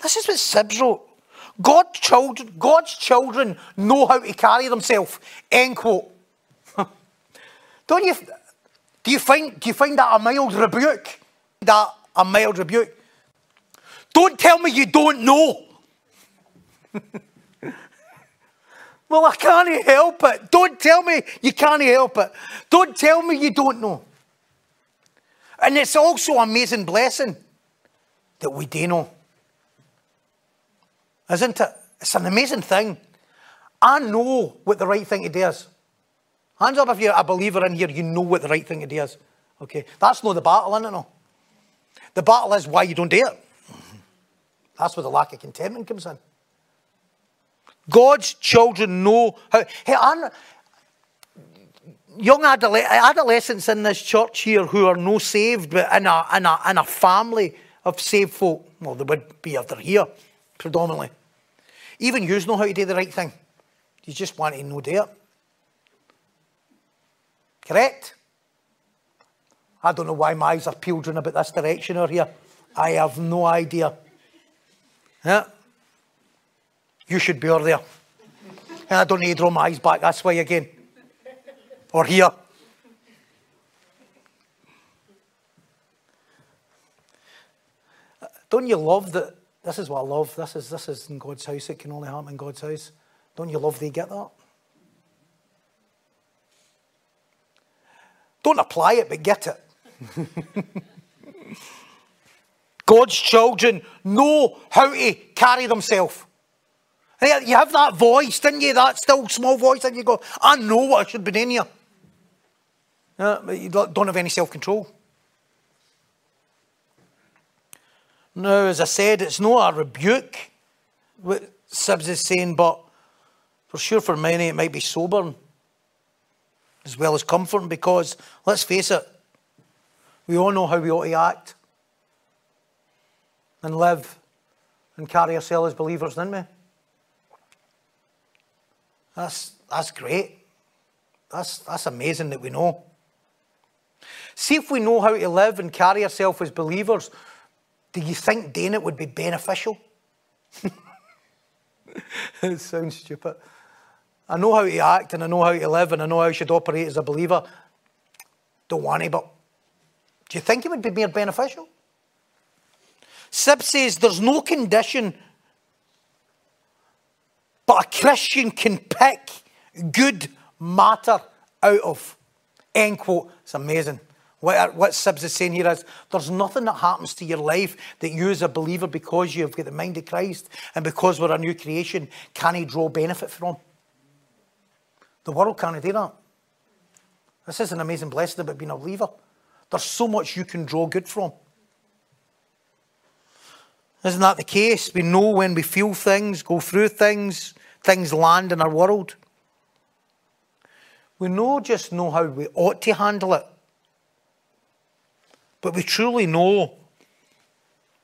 This is what Sibbes wrote. God's children, God's children know how to carry themselves. End quote. Don't you? Do you find do you find that a mild rebuke? That a mild rebuke? Don't tell me you don't know. well, I can't help it. Don't tell me you can't help it. Don't tell me you don't know. And it's also an amazing blessing that we do know. Isn't it? It's an amazing thing. I know what the right thing to do is. Hands up if you're a believer in here, you know what the right thing to do is. Okay, that's not the battle, isn't it? No. The battle is why you don't do it. That's where the lack of contentment comes in. God's children know how. Hey, young adolescents in this church here who are no saved, but in a, in a, in a family of saved folk. Well, they would be if they're here, predominantly. Even you know how to do the right thing. You just want to know it. Correct? I don't know why my eyes are peeled in about this direction or here. I have no idea. Yeah? You should be over there. And I don't need to draw my eyes back this way again. Or here. Don't you love that this is what I love. This is, this is in God's house. It can only happen in God's house. Don't you love they get that? Don't apply it, but get it. God's children know how to carry themselves. You have that voice, didn't you? That still small voice, and you go, I know what I should be doing here. Yeah, but you don't have any self control. Now, as I said, it's not a rebuke, what Sibbes is saying, but for sure for many it might be sobering as well as comforting because, let's face it, we all know how we ought to act and live and carry ourselves as believers, don't we? That's, that's great. That's, that's amazing that we know. See if we know how to live and carry ourselves as believers, do you think doing it would be beneficial? it sounds stupid. I know how to act and I know how to live and I know how I should operate as a believer. Don't want to, but do you think it would be more beneficial? Sibbes says there's no condition but a Christian can pick good matter out of. End quote. It's amazing. What, what Sibbes is saying here is there's nothing that happens to your life that you as a believer, because you've got the mind of Christ and because we're a new creation, can draw benefit from. The world can't do that. This is an amazing blessing about being a believer. There's so much you can draw good from. Isn't that the case? We know when we feel things, go through things, things land in our world. We know just know how we ought to handle it. But we truly know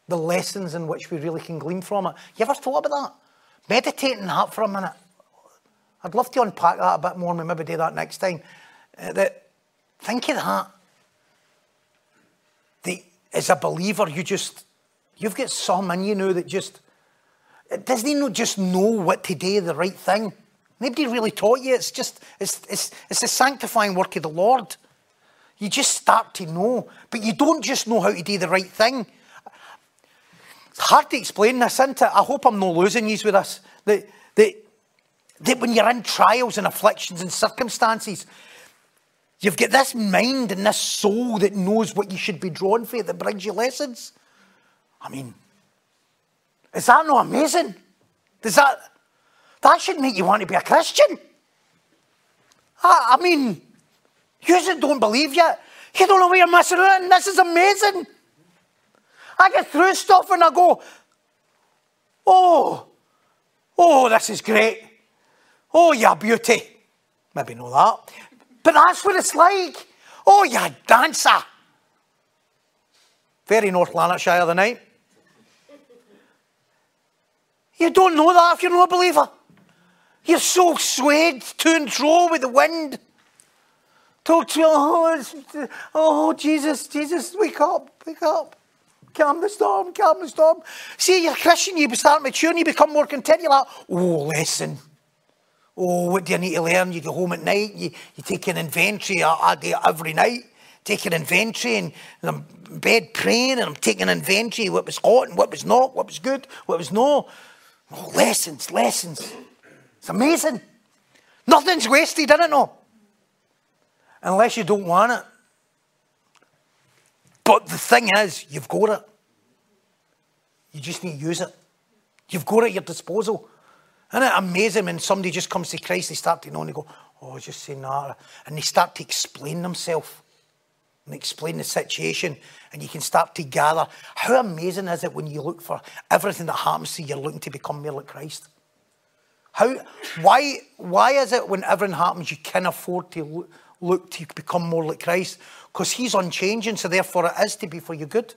the lessons in which we really can glean from it. You ever thought about that? Meditating that for a minute. I'd love to unpack that a bit more and we maybe do that next time. Uh, that, think of that. The, as a believer, you just You've got some in you know that just, doesn't he not just know what to do, the right thing? Nobody really taught you. It's just, it's, it's, it's the sanctifying work of the Lord. You just start to know, but you don't just know how to do the right thing. It's hard to explain this, isn't it? I hope I'm not losing you with this. That, that, that when you're in trials and afflictions and circumstances, you've got this mind and this soul that knows what you should be drawn for, that brings you lessons. I mean, is that not amazing? Does that that should make you want to be a Christian? I, I mean, you just don't believe yet. You don't know where you're missing out, and this is amazing. I get through stuff and I go, oh, oh, this is great. Oh, yeah, beauty. Maybe know that. But that's what it's like. Oh, yeah, dancer. Very North Lanarkshire the night. You don't know that if you're not a believer. You're so swayed to and fro with the wind. Talk to you, oh, oh, Jesus, Jesus, wake up, wake up. Calm the storm, calm the storm. See, you're Christian, you start maturing, you become more content. You're like, oh, listen. Oh, what do you need to learn? You go home at night, you, you take an inventory. I, I do every night. Take an inventory and, and I'm in bed praying and I'm taking an inventory what was hot and what was not, what was good, what was no. Oh, lessons, lessons. It's amazing. Nothing's wasted, I don't know. Unless you don't want it. But the thing is, you've got it. You just need to use it. You've got it at your disposal. Isn't it amazing when somebody just comes to Christ, they start to know and they go, oh, just saying that. And they start to explain themselves and explain the situation, and you can start to gather. How amazing is it when you look for everything that happens to you, you're looking to become more like Christ? How, why, why is it when everything happens, you can afford to look, to become more like Christ? Because He's unchanging, so therefore it is to be for your good.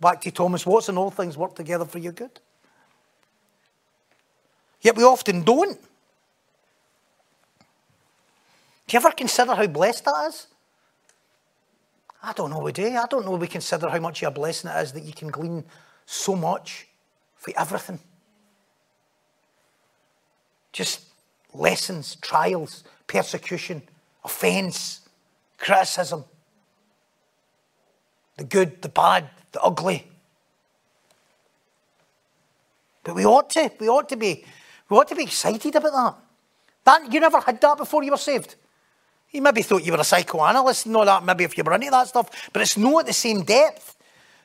Back to Thomas Watson, all things work together for your good. Yet we often don't. Do you ever consider how blessed that is? Eh? I don't know we do. I don't know we consider how much of a blessing it is that you can glean so much for everything. Just lessons, trials, persecution, offence, criticism, the good, the bad, the ugly. But we ought to, we ought to be, we ought to be excited about that. That you never had that before you were saved. You maybe thought you were a psychoanalyst and all that, maybe if you were into that stuff, but it's not at the same depth.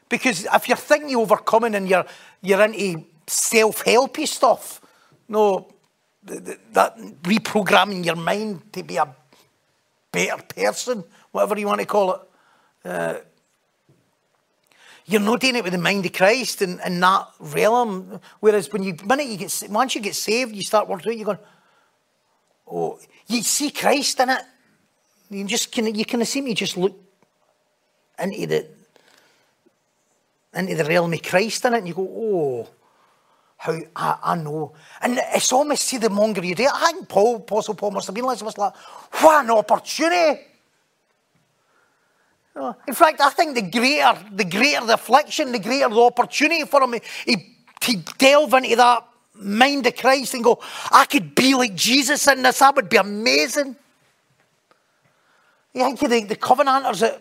Because if you're thinking you're overcoming and you're, you're into self helpy stuff, no, that reprogramming your mind to be a better person, whatever you want to call it. Uh, you're not doing it with the mind of Christ in, in that realm. Whereas when you, minute you get, once you get saved, you start working out, you're going, oh, you see Christ in it. You just can you kind of see me just look into the into the realm of Christ in it, and you go, oh, how I, I know. And it's almost see the monger you do. I think Paul, Apostle Paul must have been like, what an opportunity. In fact, I think the greater, the greater the affliction, the greater the opportunity for him to delve into that mind of Christ and go, I could be like Jesus in this. That would be amazing. You think the, Covenanters, uh,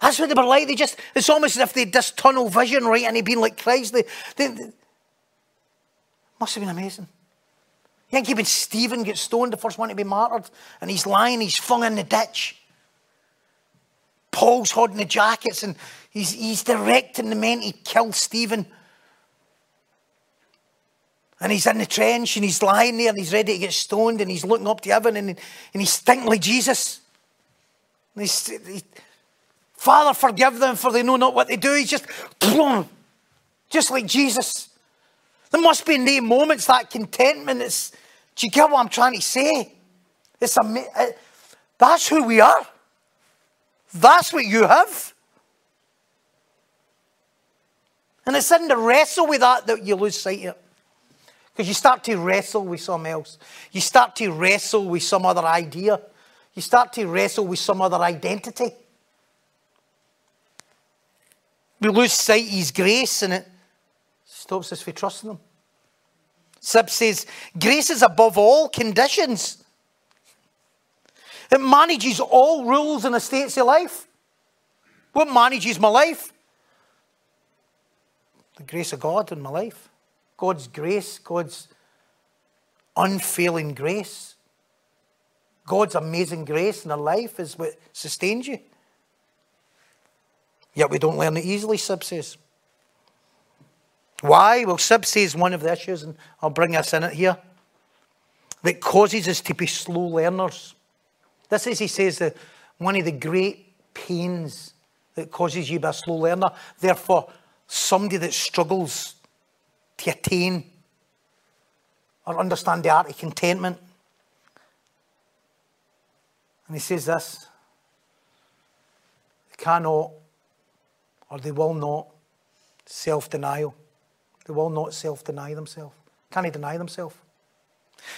that's what they were like. They just, it's almost as if they had this tunnel vision, right? And he'd been like Christ. They, they, they must have been amazing. You think even Stephen gets stoned, the first one to be martyred, and he's lying, he's flung in the ditch. Paul's holding the jackets and he's, he's directing the men to kill Stephen. And he's in the trench and he's lying there and he's ready to get stoned and he's looking up to heaven and, and he's thinking like Jesus. And he, Father, forgive them for they know not what they do. He's just, just like Jesus. There must be in these moments that contentment. It's, do you get what I'm trying to say? It's a, uh, that's who we are. That's what you have. And it's in the wrestle with that that you lose sight of it. Because you start to wrestle with something else. You start to wrestle with some other idea. You start to wrestle with some other identity. We lose sight of His grace and it stops us from trusting Him. Sibbes says, grace is above all conditions. It manages all rules and estates of life. What manages my life? The grace of God in my life. God's grace, God's unfailing grace, God's amazing grace in our life is what sustains you. Yet we don't learn it easily, Sibbes says. Why? Well, Sibbes says one of the issues, and I'll bring us in it here, that causes us to be slow learners. This is, he says, that one of the great pains that causes you to be a slow learner. Therefore, somebody that struggles to attain or understand the art of contentment. And he says this they cannot or they will not self denial. They will not self deny themselves. Can they deny themselves?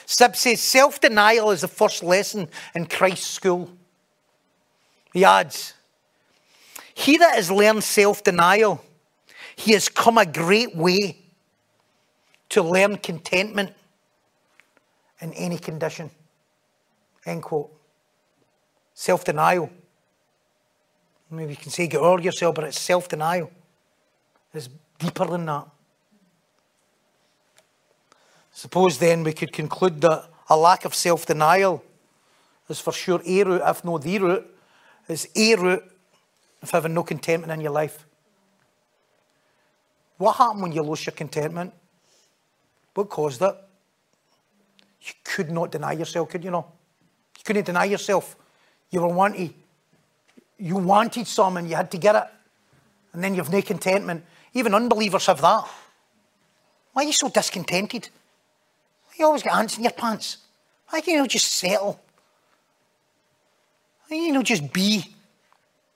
Sibbes says self denial is the first lesson in Christ's school. He adds, He that has learned self denial, he has come a great way to learn contentment in any condition. End quote. Self denial. Maybe you can say get over yourself, but it's self denial. It's deeper than that. Suppose then we could conclude that a lack of self denial is for sure a root, if no the root, is a root of having no contentment in your life. What happened when you lost your contentment? What caused it? You could not deny yourself, could you not? You couldn't deny yourself. You were wanting, you wanted something, you had to get it. And then you've no contentment. Even unbelievers have that. Why are you so discontented? You always got ants in your pants? Why can't you just settle? Why can't you just be?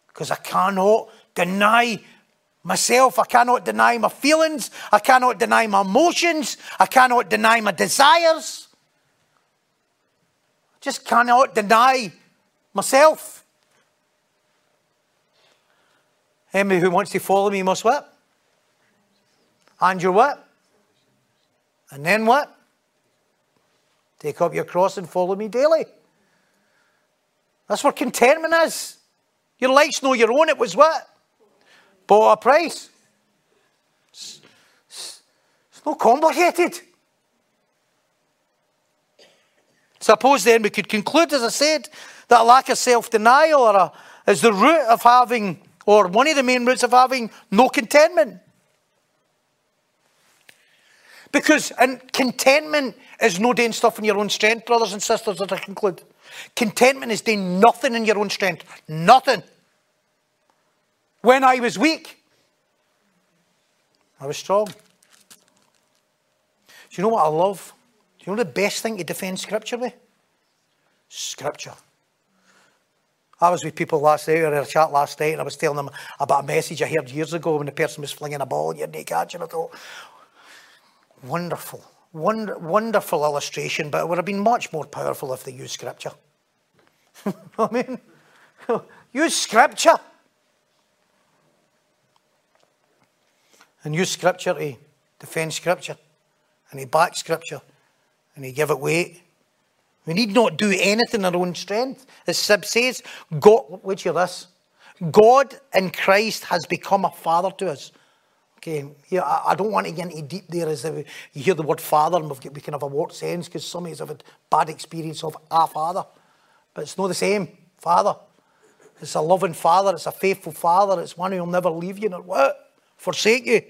Because I cannot deny myself. I cannot deny my feelings. I cannot deny my emotions. I cannot deny my desires. I just cannot deny myself. Anybody who wants to follow me must what? And your what? And then what? Take up your cross and follow me daily. That's what contentment is. Your life's no your own. It was what? bought a price. It's, it's, it's not complicated. Suppose then we could conclude, as I said, that lack of self denial is the root of having, or one of the main roots of having no contentment. Because and contentment is no doing stuff in your own strength, brothers and sisters, as I conclude. Contentment is doing nothing in your own strength. Nothing. When I was weak, I was strong. Do you know what I love? Do you know the best thing to defend Scripture with? Scripture. I was with people last night, or in a chat last night, and I was telling them about a message I heard years ago when the person was flinging a ball and you didn't catch it. Thought, wonderful, wonder, wonderful illustration, but it would have been much more powerful if they used Scripture. I mean, use Scripture. and use Scripture to defend Scripture and he back Scripture and he give it weight. We need not do anything in our own strength. As Sibbes says, God, wait hear this. God in Christ has become a father to us. Okay, yeah, I, I don't want to get into deep there as you hear the word father and got, we can have a warped sense because some of us have had bad experience of a father. But it's not the same, father. It's a loving father, it's a faithful father, it's one who'll never leave you nor what? Forsake you.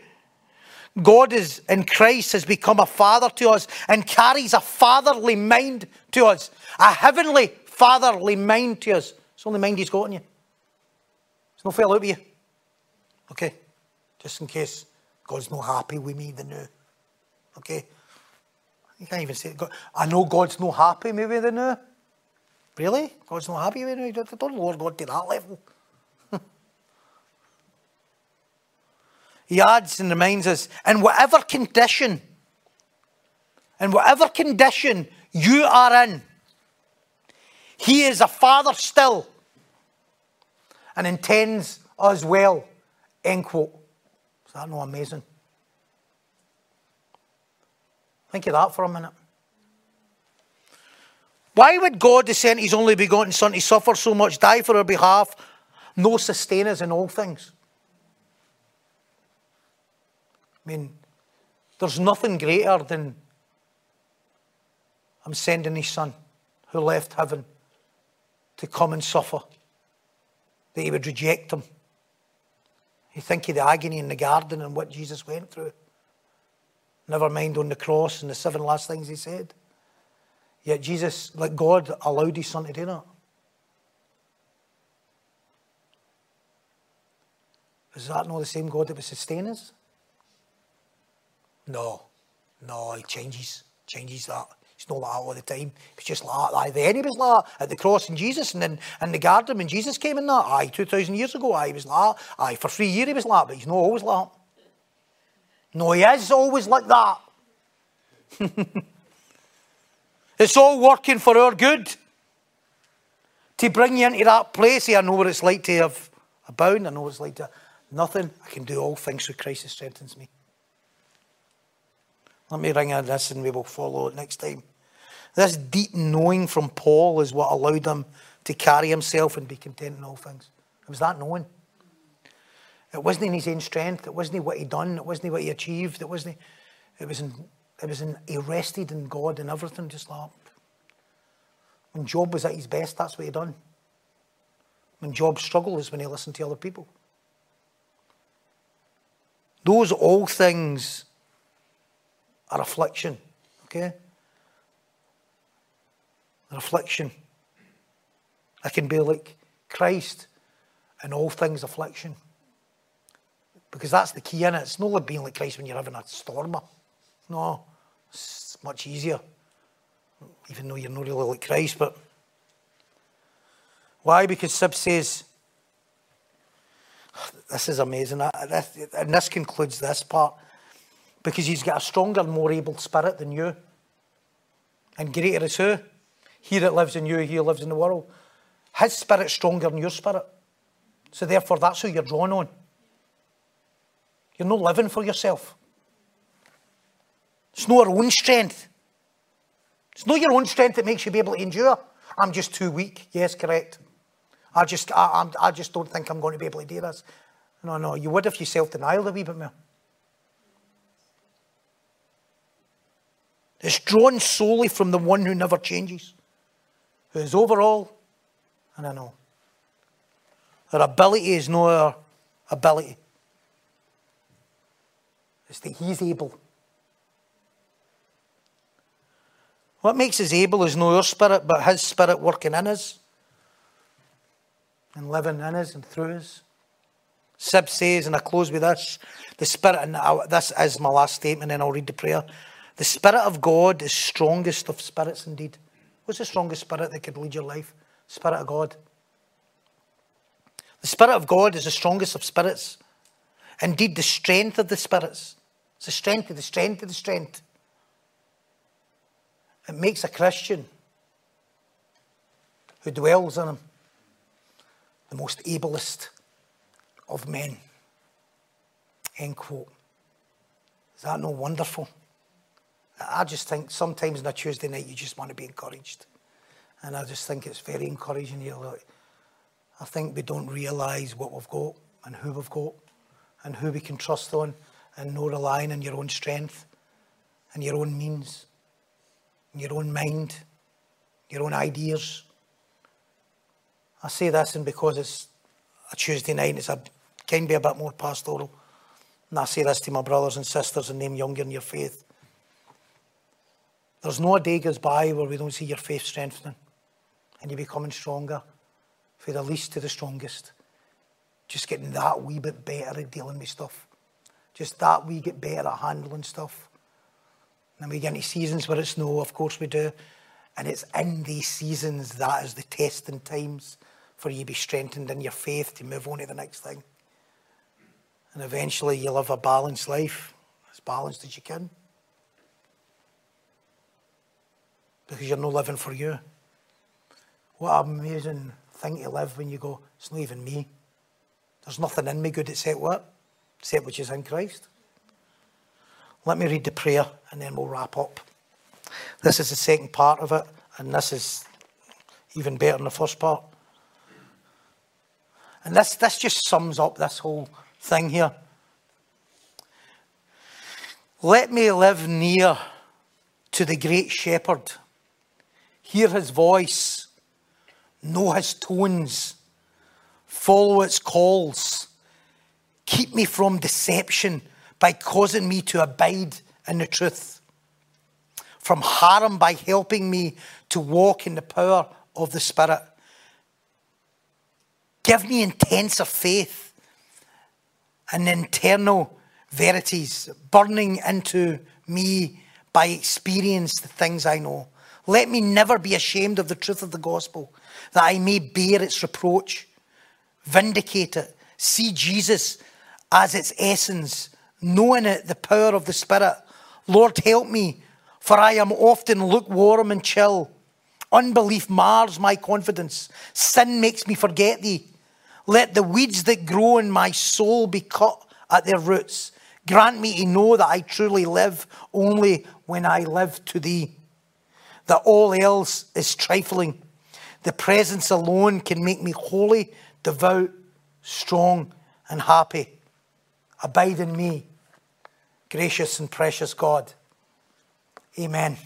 God is in Christ has become a father to us and carries a fatherly mind to us, a heavenly fatherly mind to us. It's the only mind he's got in you. It's no fell out with you. Okay? Just in case God's not happy with me, the new. Okay? You can't even say God. I know God's not happy maybe the new. Really? God's not happy with me? Don't lower God to that level. He adds and reminds us, in whatever condition, in whatever condition you are in, he is a father still and intends us well. End quote. Is that not amazing? Think of that for a minute. Why would God send his only begotten Son to suffer so much, die for our behalf, no sustain us in all things? I mean, there's nothing greater than I'm sending his Son who left heaven to come and suffer, that he would reject him. You think of the agony in the garden and what Jesus went through. Never mind on the cross and the seven last things he said. Yet Jesus, like God, allowed his son to do that. Is that not the same God that would sustain us? No. No, he changes. Changes that. He's not like that all the time. He's just like that. Then he was like at the cross in Jesus and then in the garden when Jesus came in that. Aye, 2,000 years ago, aye, he was like Aye, for three years he was like but he's not always like that. No, he is always like that. it's all working for our good. To bring you into that place, I know what it's like to have a bound. I know what it's like to nothing. I can do all things through Christ who strengthens me. Let me ring in this and we will follow it next time. This deep knowing from Paul is what allowed him to carry himself and be content in all things. It was that knowing. It wasn't in his own strength. It wasn't what he done. It wasn't what he achieved. It wasn't. It was in. It was in. He rested in God and everything. Just like when Job was at his best, that's what he done. When Job struggled is when he listened to other people. Those all things are affliction. Okay? An affliction. I can be like Christ in all things affliction. Because that's the key in it. It's not like being like Christ when you're having a storm. No, it's much easier. Even though you're not really like Christ, but why? Because Sibbes says, this is amazing. And this concludes this part because he's got a stronger, and more able spirit than you. And greater is who? He that lives in you, he lives in the world. His spirit's stronger than your spirit. So therefore, that's who you're drawn on. You're not living for yourself. It's not our own strength. It's not your own strength that makes you be able to endure. I'm just too weak. Yes, correct. I just, I, I just don't think I'm going to be able to do this. No, no, you would if you self-denied a wee bit more. It's drawn solely from the one who never changes, who is over all and I know. Our ability is not our ability. It's that He's able. What makes us able is not our spirit, but His spirit working in us and living in us and through us. Sibbes says, and I close with this the Spirit, and this is my last statement, and I'll read the prayer. The Spirit of God is strongest of spirits indeed. What's the strongest spirit that could lead your life? Spirit of God. The Spirit of God is the strongest of spirits. Indeed, the strength of the spirits. It's the strength of the strength of the strength. It makes a Christian who dwells in him the most ablest of men. End quote. Is that not wonderful? I just think sometimes on a Tuesday night you just want to be encouraged. And I just think it's very encouraging here. Like, I think we don't realise what we've got and who we've got and who we can trust on and no relying on your own strength and your own means, and your own mind, your own ideas. I say this and because it's a Tuesday night, it's a can be a bit more pastoral. And I say this to my brothers and sisters and them younger in your faith. There's no day goes by where we don't see your faith strengthening and you becoming stronger for the least to the strongest. Just getting that wee bit better at dealing with stuff. Just that wee get better at handling stuff. And we get into seasons where it's no, of course we do. And it's in these seasons that is the testing times for you to be strengthened in your faith to move on to the next thing. And eventually you live a balanced life, as balanced as you can. Because you're not living for you. What an amazing thing to live when you go, it's not even me. There's nothing in me good except what? Except which is in Christ. Let me read the prayer and then we'll wrap up. This is the second part of it, and this is even better than the first part. And this, this just sums up this whole thing here. Let me live near to the great shepherd, hear his voice, know his tones, follow its calls, keep me from deception by causing me to abide in the truth, from harm by helping me to walk in the power of the Spirit. Give me intenser faith and internal verities burning into me by experience the things I know. Let me never be ashamed of the truth of the gospel, that I may bear its reproach, vindicate it, see Jesus as its essence, knowing it the power of the Spirit. Lord, help me, for I am often lukewarm and chill. Unbelief mars my confidence. Sin makes me forget thee. Let the weeds that grow in my soul be cut at their roots. Grant me to know that I truly live only when I live to thee. That all else is trifling. The presence alone can make me holy, devout, strong, and happy. Abide in me, gracious and precious God. Amen.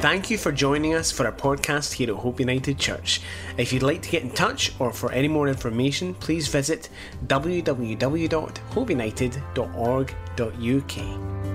Thank you for joining us for our podcast here at Hope United Church. If you'd like to get in touch or for any more information, please visit www.hopeunited.org.uk.